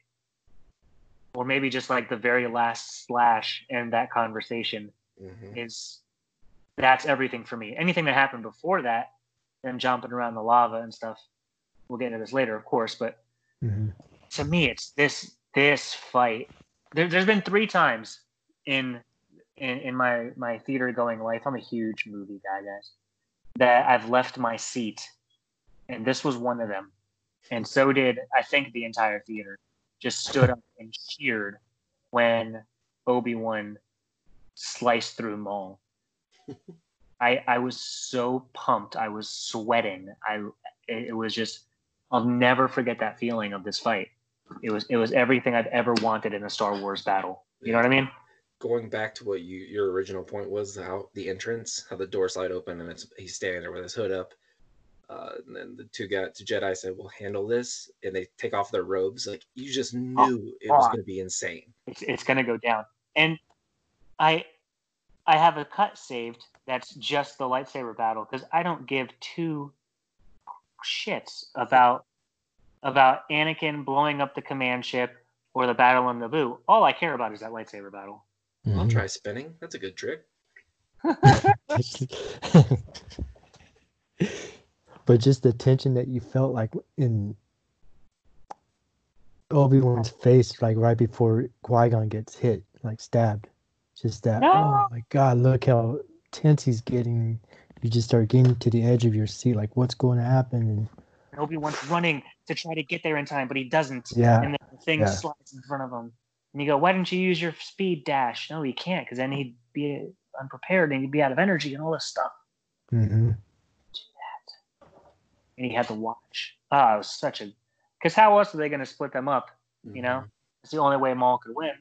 or maybe just like the very last slash and that conversation Mhm. is that's everything for me. Anything that happened before that, them jumping around the lava and stuff, we'll get into this later, of course, but hmm to me, it's this this fight. There, there's been three times in in, in my my theater going life. I'm a huge movie guy, guys. That I've left my seat, and this was one of them. And so did I think the entire theater. Just stood up and cheered when Obi Wan sliced through Maul. [laughs] I I was so pumped. I was sweating. I it, it was just I'll never forget that feeling of this fight. It was it was everything I've ever wanted in a Star Wars battle. You know what I mean? Going back to what you your original point was how the entrance, how the door slide open and it's he's standing there with his hood up. Uh, and then the two guys, two Jedi said, "We'll handle this," and they take off their robes. Like you just knew it was oh. going to be insane. It's it's gonna go down. And I I have a cut saved that's just the lightsaber battle because I don't give two shits about about Anakin blowing up the command ship or the battle on Naboo. All I care about is that lightsaber battle. I'll try mm-hmm. spinning. That's a good trick. [laughs] but just the tension that you felt like in Obi Wan's face, like right before Qui Gon gets hit, like stabbed. Just that. No. Oh my God! Look how tense he's getting. You just start getting to the edge of your seat, like what's going to happen, and And Obi Wan's running to try to get there in time, but he doesn't. Yeah, And then the thing yeah. slides in front of him. And you go, why didn't you use your speed dash? No, he can't, because then he'd be unprepared and he'd be out of energy and all this stuff. hmm And he had to watch. Oh, it was such a. Because how else are they going to split them up? You know, Mhm. it's the only way Maul could win.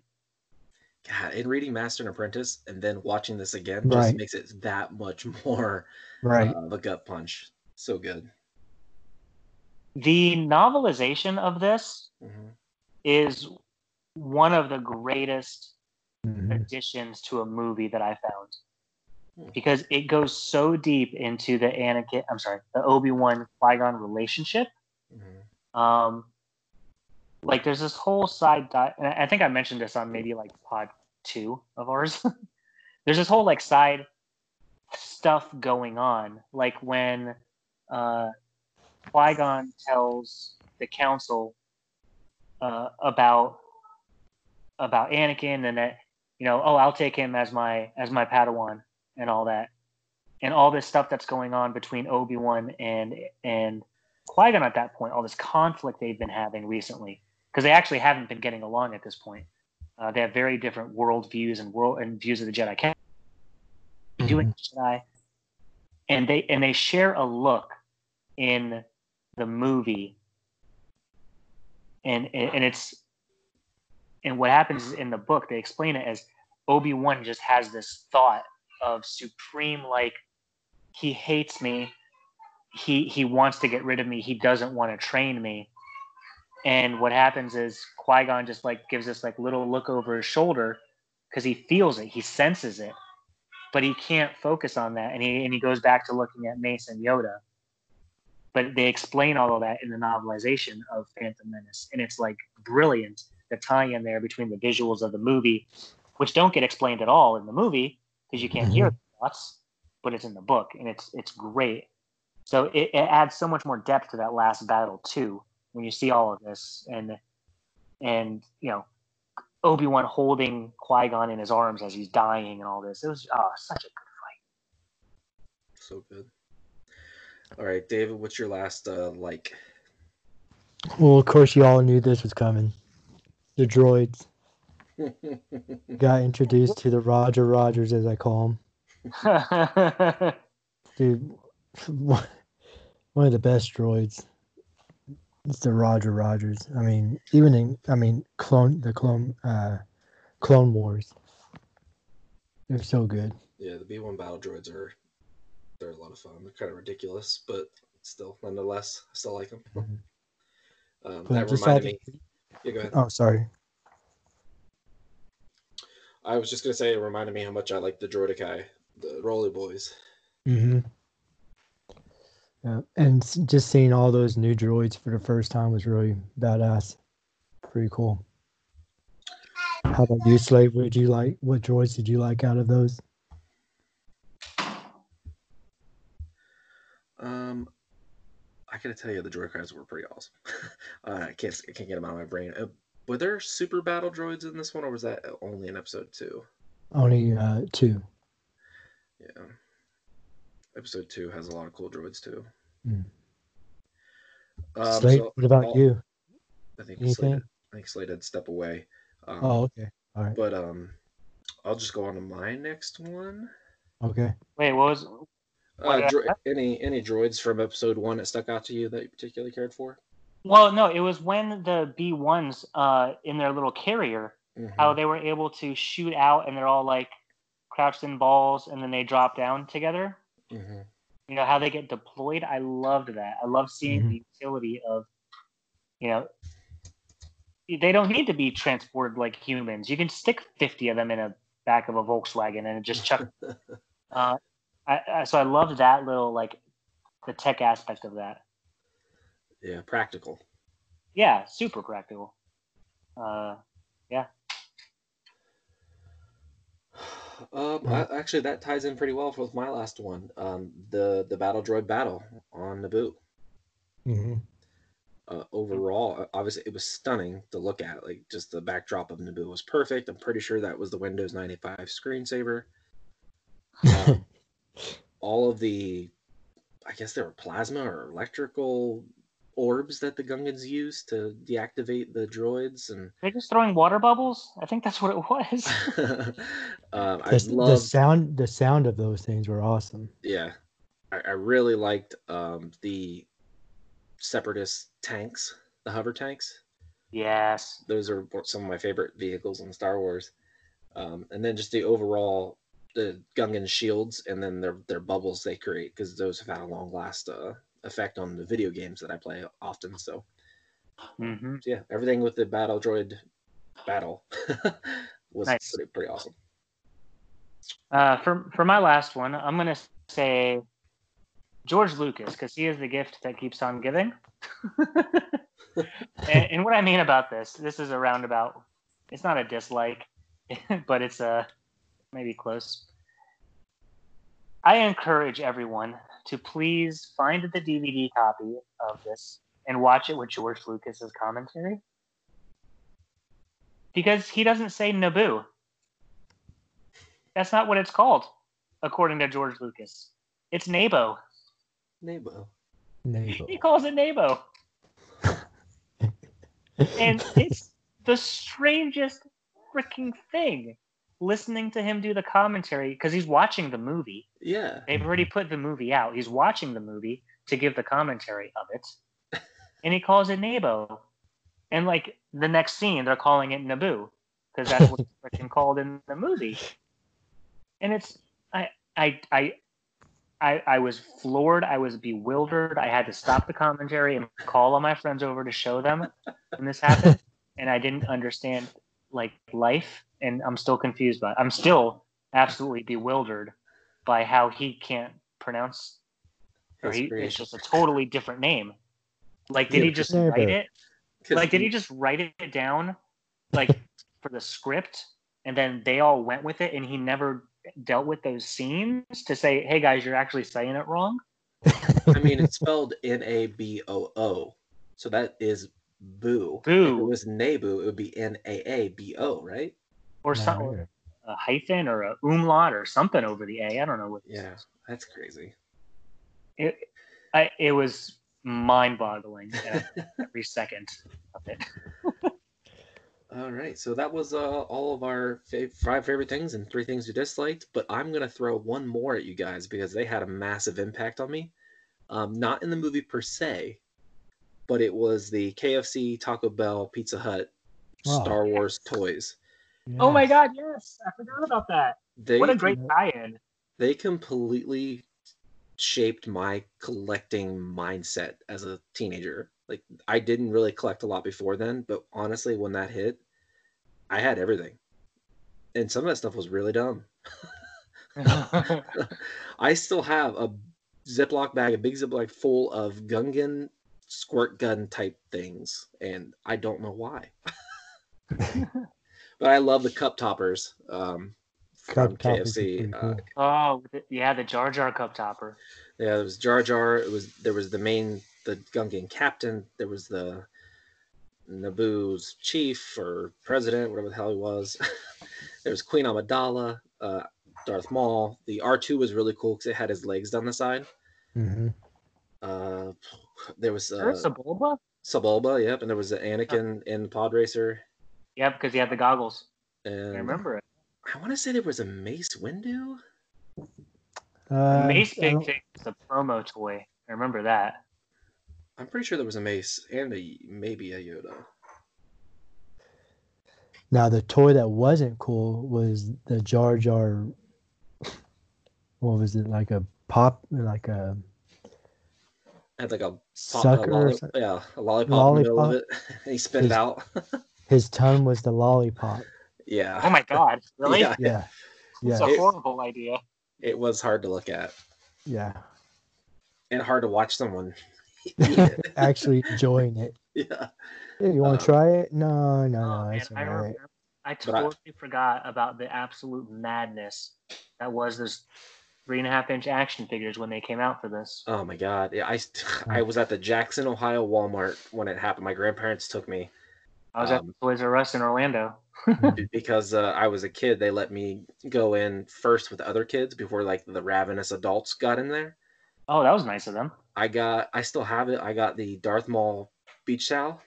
God, in reading Master and Apprentice and then watching this again Right. just makes it that much [laughs] more right. uh, of a gut punch. So good. The novelization of this hmm is one of the greatest Mhm. additions to a movie that I found Hmm. because it goes so deep into the Anakin. I'm sorry, the Obi Wan Qui Gon relationship. hmm Um, like there's this whole side di- and I I think I mentioned this on maybe like pod two of ours. [laughs] there's this whole like side stuff going on, like when uh, Qui Gon tells the council uh, about about Anakin and that you know, oh, I'll take him as my as my Padawan and all that, and all this stuff that's going on between Obi Wan and and Qui Gon at that point, all this conflict they've been having recently, because they actually haven't been getting along at this point. Uh, they have very different world views and world and views of the Jedi. Can doing Jedi, and they and they share a look in the movie, and and it's and what happens is in the book they explain it as Obi Wan just has this thought of supreme like he hates me. He he wants to get rid of me. He doesn't want to train me. And what happens is Qui Gon just like gives this like little look over his shoulder because he feels it, he senses it, but he can't focus on that, and he and he goes back to looking at Mace and Yoda. But they explain all of that in the novelization of Phantom Menace, and it's like brilliant the tie-in there between the visuals of the movie, which don't get explained at all in the movie because you can't hear the thoughts, but it's in the book, and it's it's great. So it, it adds so much more depth to that last battle too when you see all of this and and you know Obi Wan holding Qui Gon in his arms as he's dying and all this. It was oh, such a good fight. So good. All right, David, what's your last uh, like? Well, of course, you all knew this was coming. The droids [laughs] got introduced to the Roger Rogers, as I call fight. them. [laughs] Dude, one [laughs] one of the best droids. It's the Roger Rogers. I mean, even in, I mean, clone the clone, uh, Clone Wars. They're so good. yeah, the B one battle droids are they're a lot of fun. They're kind of ridiculous, but still, nonetheless, I still like them. Mhm. Um, that just reminded me. Yeah, go ahead. Oh, sorry. I was just gonna say it reminded me how much I like the Droidikai, the Roly Boys. Mm-hmm. Yeah, and just seeing all those new droids for the first time was really badass. Pretty cool. How about you, Slave? What did you like? What droids did you like out of those? I gotta tell you, the droid cries were pretty awesome. [laughs] uh, I can't I can't get them out of my brain. Uh, were there super battle droids in this one, or was that only in episode two? Only uh, two. Yeah. Episode two has a lot of cool droids too. Mm. Um, Slate, so what about I'll- you? I think Anything? Slade, I think Slade had step away. Um, Oh, okay. All right. But um, I'll just go on to my next one. Okay. Wait, what was? Uh, dro- any any droids from episode one that stuck out to you that you particularly cared for? Well, no, it was when the B ones uh, in their little carrier, Mhm. how they were able to shoot out, and they're all like crouched in balls, and then they drop down together. Mhm. You know how they get deployed. I loved that. I love seeing Mhm. the utility of, you know, they don't need to be transported like humans. You can stick fifty of them in a back of a Volkswagen and just chuck. [laughs] uh, I, I, so I loved that little like the tech aspect of that. Yeah, practical. Yeah, super practical. Uh, Um, I, actually, that ties in pretty well with my last one. Um, the the battle droid battle on Naboo. Mm-hmm. Uh, overall, uh, obviously, it was stunning to look at. Like just the backdrop of Naboo was perfect. I'm pretty sure that was the Windows 95 screensaver. [laughs] Um, all of the, I guess they were plasma or electrical orbs that the Gungans used to deactivate the droids, and they're just throwing water bubbles. I think that's what it was. [laughs] um, I The, the sound, the sound of those things were awesome. yeah i, I really liked um, the separatist tanks the hover tanks yes. those are some of my favorite vehicles in star wars um, and then just the overall the gungan shields and then their their bubbles they create because those have had a long last uh, effect on the video games that i play often so hmm yeah everything with the battle droid battle [laughs] was Nice. pretty, pretty awesome Uh, for for my last one, I'm gonna say George Lucas because he is the gift that keeps on giving. [laughs] and, and what I mean about this, this is a roundabout. It's not a dislike, [laughs] but it's a maybe close. I encourage everyone to please find the DVD copy of this and watch it with George Lucas's commentary. Because he doesn't say Naboo. That's not what it's called, according to George Lucas. It's Nabo. Nabo. Naval. He calls it Nabo. [laughs] and it's the strangest freaking thing listening to him do the commentary because he's watching the movie. yeah They've already put the movie out. He's watching the movie to give the commentary of it. [laughs] And he calls it Nabo. And like the next scene, they're calling it Naboo because that's what [laughs] it's called in the movie. And it's I I I I I was floored. I was bewildered. I had to stop the commentary and call all my friends over to show them when this happened. [laughs] And I didn't understand like life, and I'm still confused by. It. I'm still absolutely bewildered by how he can't pronounce, or he, it's just a totally different name. Like, did Yeah, he just Nabo. write it? Like, did he- he just write it down, like [laughs] for the script, and then they all went with it, and he never dealt with those scenes to say, "Hey guys, you're actually saying it wrong." I mean, it's spelled N A B O O, so that is boo. If it was Nabu, it would be N A A B O, right? Or Not some really. a hyphen or a umlaut or something over the A. I don't know what. Yeah, that's crazy. It, I, it was mind-boggling [laughs] every second of it. [laughs] All right, so that was uh, all of our fav- five favorite things and three things you disliked. But I'm gonna throw one more at you guys because they had a massive impact on me. Um, not in the movie per se, but it was the KFC, Taco Bell, Pizza Hut, Oh. Star Wars toys. Oh my God! Yes, I forgot about that. They what a great tie-in. they completely shaped my collecting mindset as a teenager. Like I didn't really collect a lot before then, but honestly, when that hit, I had everything, and some of that stuff was really dumb. [laughs] [laughs] I still have a Ziploc bag, a big Ziploc full of Gungan squirt gun type things, and I don't know why. [laughs] but I love the cup toppers um, from Cup toppers are KFC. pretty Uh, oh, yeah, the Jar Jar cup topper. Yeah, there was Jar Jar. It was there was the main the Gungan captain. There was the Naboo's chief or president, whatever the hell he was. [laughs] there was Queen Amidala, uh, Darth Maul. The R2 was really cool because it had his legs down the side. hmm Uh, there was uh, There's Sebulba? Sebulba, yep, and there was the Anakin in Pod Racer. Yep, because he had the goggles. And I remember it. I want to say there was a Mace Windu. Uh, Mace I Big Thing was a promo toy. I remember that. I'm pretty sure there was a Mace and a maybe a Yoda. Now the toy that wasn't cool was the Jar Jar. What was it like a pop, like a Had like a pop, sucker? or lolli- yeah, a lollipop in the middle of it. [laughs] and he spit it out. [laughs] His tongue was the lollipop. yeah. Oh my god, [laughs] really? Yeah. Yeah, It's yeah, a horrible idea. It was hard to look at yeah. and hard to watch someone. [laughs] Actually enjoying it. [laughs] yeah. Hey, you want Um, to try it? No, no, Oh, no. man, It's I, all right. remember, I But I- totally forgot about the absolute madness that was this three and a half inch action figures when they came out for this. Oh my god. Yeah, I [sighs] I was at the Jackson, Ohio Walmart when it happened. My grandparents took me I was Um, at Toys R Us in Orlando. [laughs] because uh, I was a kid. They let me go in first with other kids before like the ravenous adults got in there. Oh, that was nice of them. I got I still have it. I got the Darth Maul beach towel.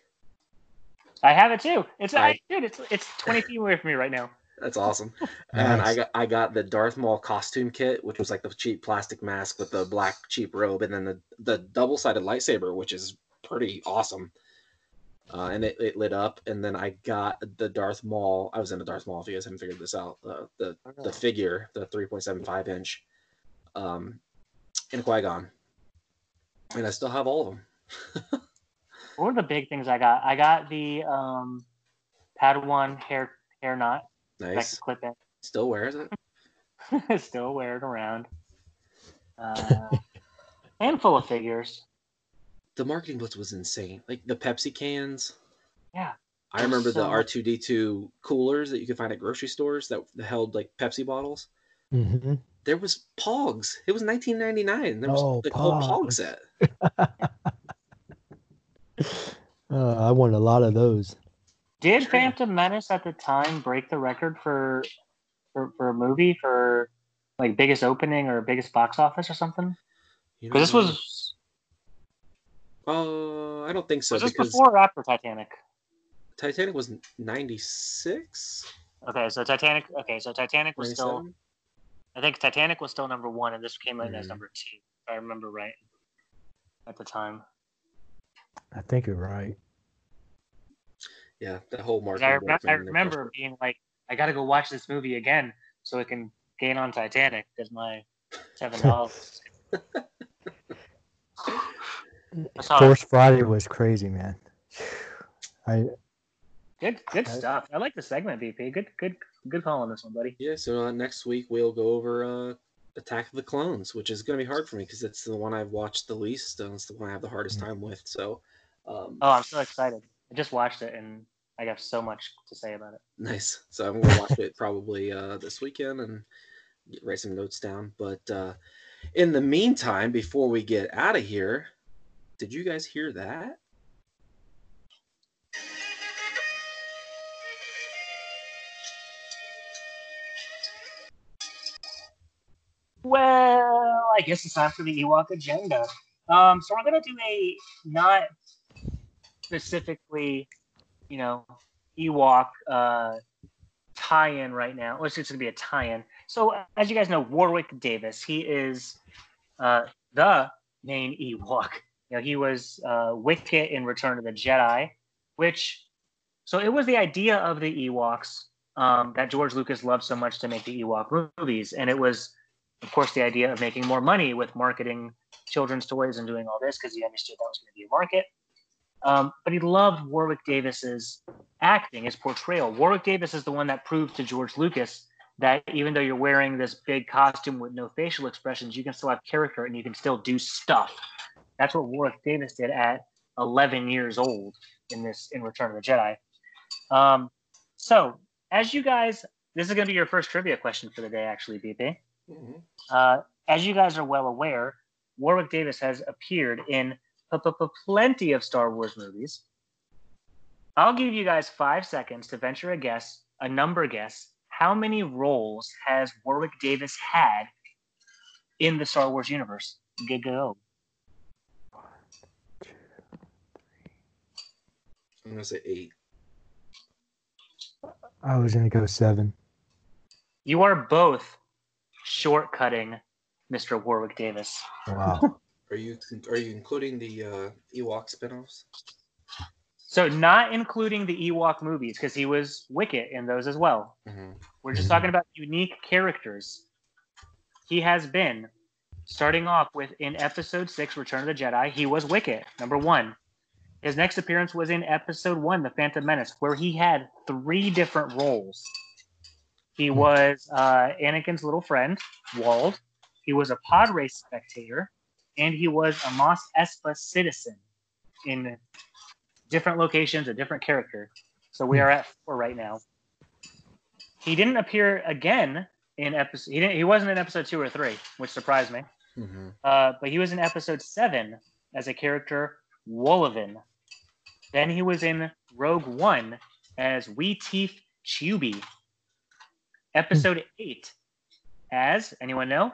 I have it too. It's I- I, dude, it's it's 20 feet away from me right now. [laughs] That's awesome. [laughs] And I got I got the Darth Maul costume kit, which was like the cheap plastic mask with the black cheap robe, and then the the double sided lightsaber, which is pretty awesome. Uh, and it, it lit up, and then I got the Darth Maul. I was in a Darth Maul. If you guys haven't figured this out, uh, the the figure, the three point seven five inch, um, in Qui Gon, and I still have all of them. [laughs] One of the big things I got? I got the um, Padawan hair hair knot that I Nice. could clip Still wears it. [laughs] Still wear it around. Uh, [laughs] handful of figures. The marketing blitz was insane. Like the Pepsi cans. Yeah. I remember the R two D two coolers that you could find at grocery stores that held like Pepsi bottles. hmm There was Pogs. It was 1999. There was Oh, the whole Pog Pogs. set. [laughs] Uh, I won a lot of those. Did Phantom Menace at the time break the record for for, for a movie for like biggest opening or biggest box office or something? You Because this was Uh, I don't think so was this because before or after Titanic? Titanic was 96. Okay, so Titanic. Okay, so Titanic was still. I think Titanic was still number one, and this came in as Mhm. number two. If I remember right at the time. I think you're right. Yeah, that whole marketing. I, blitz remember, I remember being like, I got to go watch this movie again so it can gain on Titanic because my seven dollars. [laughs] [laughs] That's how Force Friday was crazy, man. [sighs] I good, good I- stuff. I like the segment, BP. Good, good, good call on this one, buddy. Yeah, so uh, next week we'll go over uh, Attack of the Clones, which is going to be hard for me because it's the one I've watched the least and it's the one I have the hardest Mm. time with. So, um, Oh, I'm so excited. I just watched it and I got so much to say about it. nice. So I'm going to watch it probably uh, this weekend and get, write some notes down. But uh, in the meantime, before we get out of here, did you guys hear that? Well, I guess it's time for the Ewok agenda. Um, so we're gonna do a not specifically, you know, Ewok uh, tie-in right now. Well, it's just gonna be a tie-in. So as you guys know, Warwick Davis, he is uh, the main Ewok. You know, he was uh, Wicket in Return of the Jedi, which so it was the idea of the Ewoks um, that George Lucas loved so much to make the Ewok movies, and it was of course, the idea of making more money with marketing children's toys and doing all this because he understood that was going to be a market. Um, but he loved Warwick Davis's acting, his portrayal. Warwick Davis is the one that proved to George Lucas that even though you're wearing this big costume with no facial expressions, you can still have character and you can still do stuff. That's what Warwick Davis did at 11 years old in this in Return of the Jedi. Um, so, as you guys, this is going to be your first trivia question for the day, actually, BP. Uh, as you guys are well aware, Warwick Davis has appeared in plenty of Star Wars movies. I'll give you guys five seconds to venture a guess, a number guess. How many roles has Warwick Davis had in the Star Wars universe? Go, I'm gonna say eight. I was gonna go seven. You are both shortcutting Mr. Warwick Davis. Wow. [laughs] Are you are you including the uh, Ewok spinoffs? So, not including the Ewok movies, because he was Wicket in those as well. Mm-hmm. We're just talking about unique characters. He has been starting off with in episode six, Return of the Jedi, he was Wicket, number one. His next appearance was in episode one, The Phantom Menace, where he had three different roles. He Hmm. was uh, Anakin's little friend, Wald. He was a pod race spectator, and he was a Mos Espa citizen in different locations, a different character. So we are at four right now. He didn't appear again in episode. He didn't. He wasn't in episode two or three, which surprised me. Mm-hmm. Uh, but he was in episode seven as a character Wollivan. Then he was in Rogue One as Wee Teeth Chewie. Episode eight as anyone know?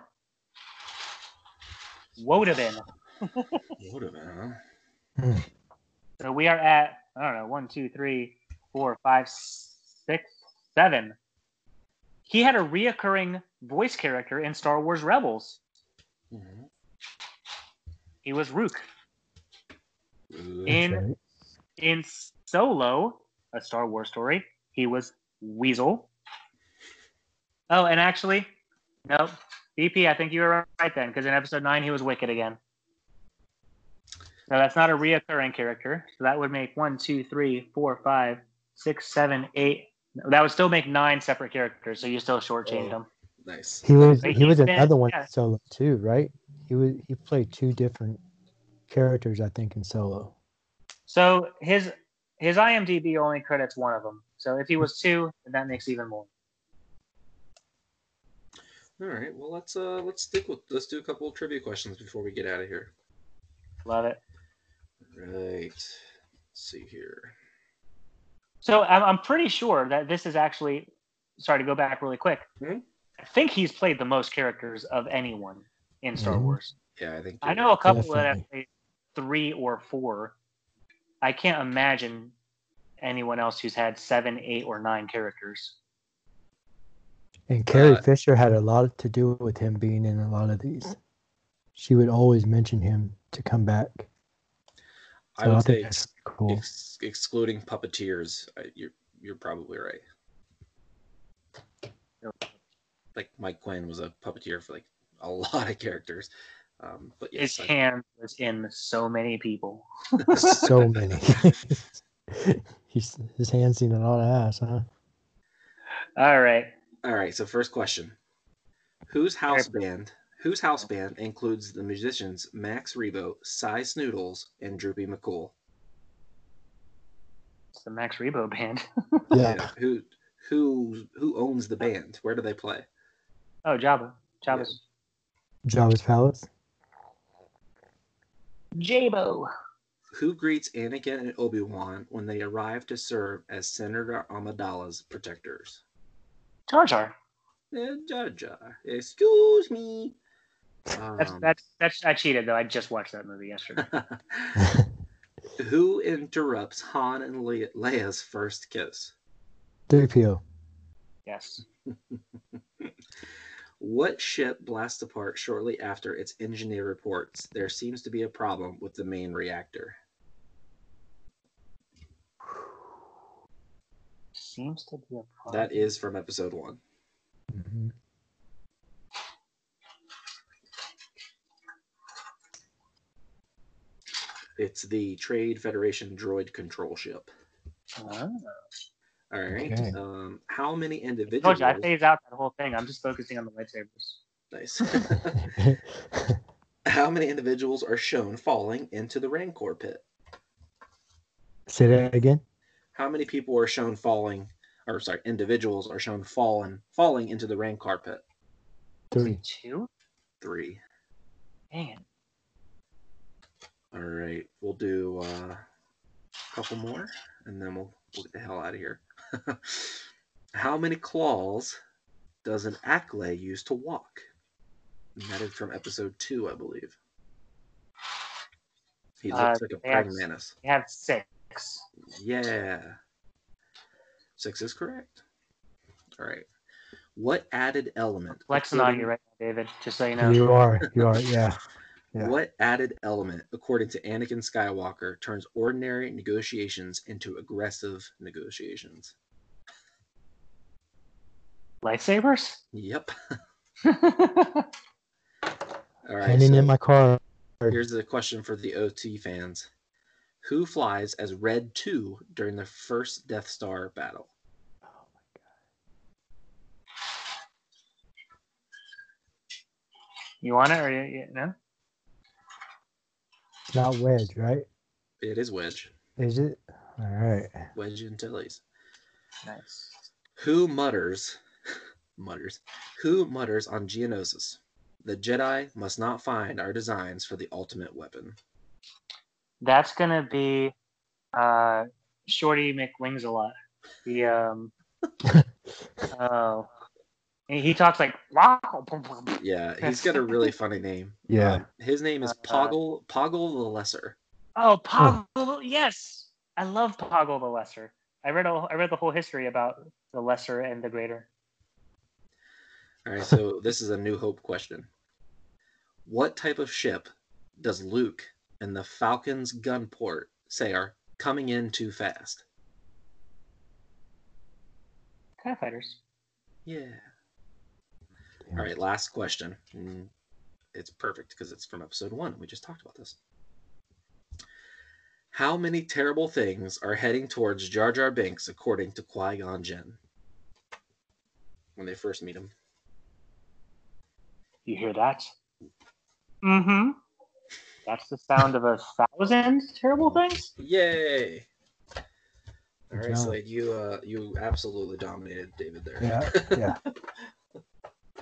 Wodibin. [laughs] Would have been, huh? So we are at I don't know one, two, three, four, five, six, seven. He had a reoccurring voice character in Star Wars Rebels. Mm-hmm. He was Rukh. That's In right. In Solo, a Star Wars story, he was Weasel. Oh, and actually, nope. BP, I think you were right then, because in episode nine he was Wicket again. So that's not a reoccurring character. So that would make one, two, three, four, five, six, seven, eight. That would still make nine separate characters. So you still shortchanged Oh. them. Nice. He was But he was he's been- another one yeah. in solo too, right? He was he played two different characters, I think, in solo. So his his IMDb only credits one of them. So if he was two, that makes even more. All right. Well, let's uh let's stick with let's do a couple of trivia questions before we get out of here. Love it. Right. Let's see here. So I'm, I'm pretty sure that this is actually. Sorry to go back really quick. Mhm. I think he's played the most characters of anyone in Star Mhm. Wars. Yeah, I think. I know a couple that have played three or four. I can't imagine anyone else who's had seven, eight, or nine characters. And Carrie Uh, Fisher had a lot to do with him being in a lot of these. She would always mention him to come back. I So would I say think that's cool. ex- excluding puppeteers, I, you're you're probably right. Like Mike Quinn was a puppeteer for like a [laughs] lot of characters. Um, but yes, His I- hand was in so many people. [laughs] so [laughs] many. [laughs] He's his hands seen a lot of ass, huh? All right. All right, so first question. Whose house band whose house band includes the musicians Max Rebo, Sy Snootles, and Droopy McCool? It's the Max Rebo band. Yeah. Who who who owns the band? Where do they play? Oh, Jabba. Jabba's. Java's Palace. Jabo. Who greets Anakin and Obi-Wan when they arrive to serve as Senator Amidala's protectors? Jar Jar. Eh, Jar Jar. Excuse me. That's Um, that's that's I cheated though. I just watched that movie yesterday. [laughs] [laughs] Who interrupts Han and Le- Leia's first kiss? 3PO. yes. [laughs] What ship blasts apart shortly after its engineer reports there seems to be a problem with the main reactor? Seems to be a problem. That is from episode one. Mhm. It's the Trade Federation droid control ship. Oh. All right. Okay. Um, how many individuals? told you I phased out that whole thing. I'm just focusing on the lightsabers. Nice. [laughs] how many individuals are shown falling into the Rancor pit? Say that again. How many people are shown falling, or sorry, individuals are shown falling falling into the Rancor pit? Three. Two? Three. Man. All right, we'll do uh, a couple more, and then we'll we'll get the hell out of here. [laughs] How many claws does an Acklay use to walk? And that is from episode two, I believe. He looks Uh, like a they have- praying mantis. We have six. Yeah. Six is correct. All right. What added element? Flexing on you right now, David. Just so you know. You are. You are. Yeah. [laughs] Yeah. What added element, according to Anakin Skywalker, turns ordinary negotiations into aggressive negotiations? Lightsabers. Yep. [laughs] All right. Handing so in my car. here's the question for the OT fans: Who flies as Red Two during the first Death Star battle? Oh my God. You want it or you, you, no? It's not wedge, right? It is Wedge. Is it? All right. Wedge Antilles. Nice. Who mutters? Mutters. Who mutters on Geonosis? The Jedi must not find our designs for the ultimate weapon. That's gonna be uh, Shorty McWings a lot. The um, [laughs] oh, he he talks like [laughs] Yeah, he's got a really funny name. Yeah. Um, his name is Uh, Poggle Poggle the Lesser. Oh, Poggle! Yes, I love Poggle the Lesser. I read a, I read the whole history about the Lesser and the Greater. All right, so this is a New Hope question. What type of ship does Luke and the Falcon's gun port say are coming in too fast? Tie fighters. Yeah. All right, last question. Mm, It's perfect because it's from episode one. We just talked about this. How many terrible things are heading towards Jar Jar Binks according to Qui Gon Jinn? When they first meet him. You hear that? Mm-hmm. That's the sound of a thousand terrible things. Yay! All right, Good. Slade, you uh, you absolutely dominated David there. Yeah. [laughs] Yeah.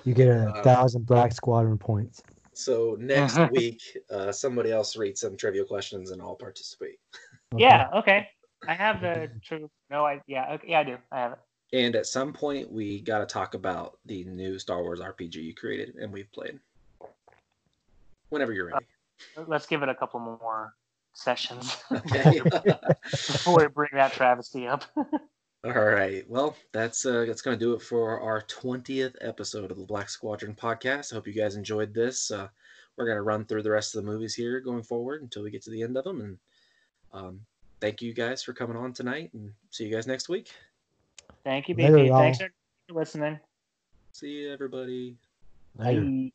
You get a Uh, thousand Black Squadron points. So next [laughs] week, uh, somebody else reads some trivia questions, and I'll participate. Okay. Yeah. Okay. I have the true. No, I yeah. Okay, yeah, I do. I have it. And at some point, we got to talk about the new Star Wars RPG you created and we've played. Whenever you're ready. Let's give it a couple more sessions Okay. [laughs] before we bring that travesty up. [laughs] All right. Well, that's uh, that's gonna do it for our twentieth episode of the Black Squadron podcast. I hope you guys enjoyed this. Uh, we're gonna run through the rest of the movies here going forward until we get to the end of them. And um, thank you guys for coming on tonight, and see you guys next week. Thank you, Later, BP. y'all. Thanks for listening. See you, everybody. Later. Bye.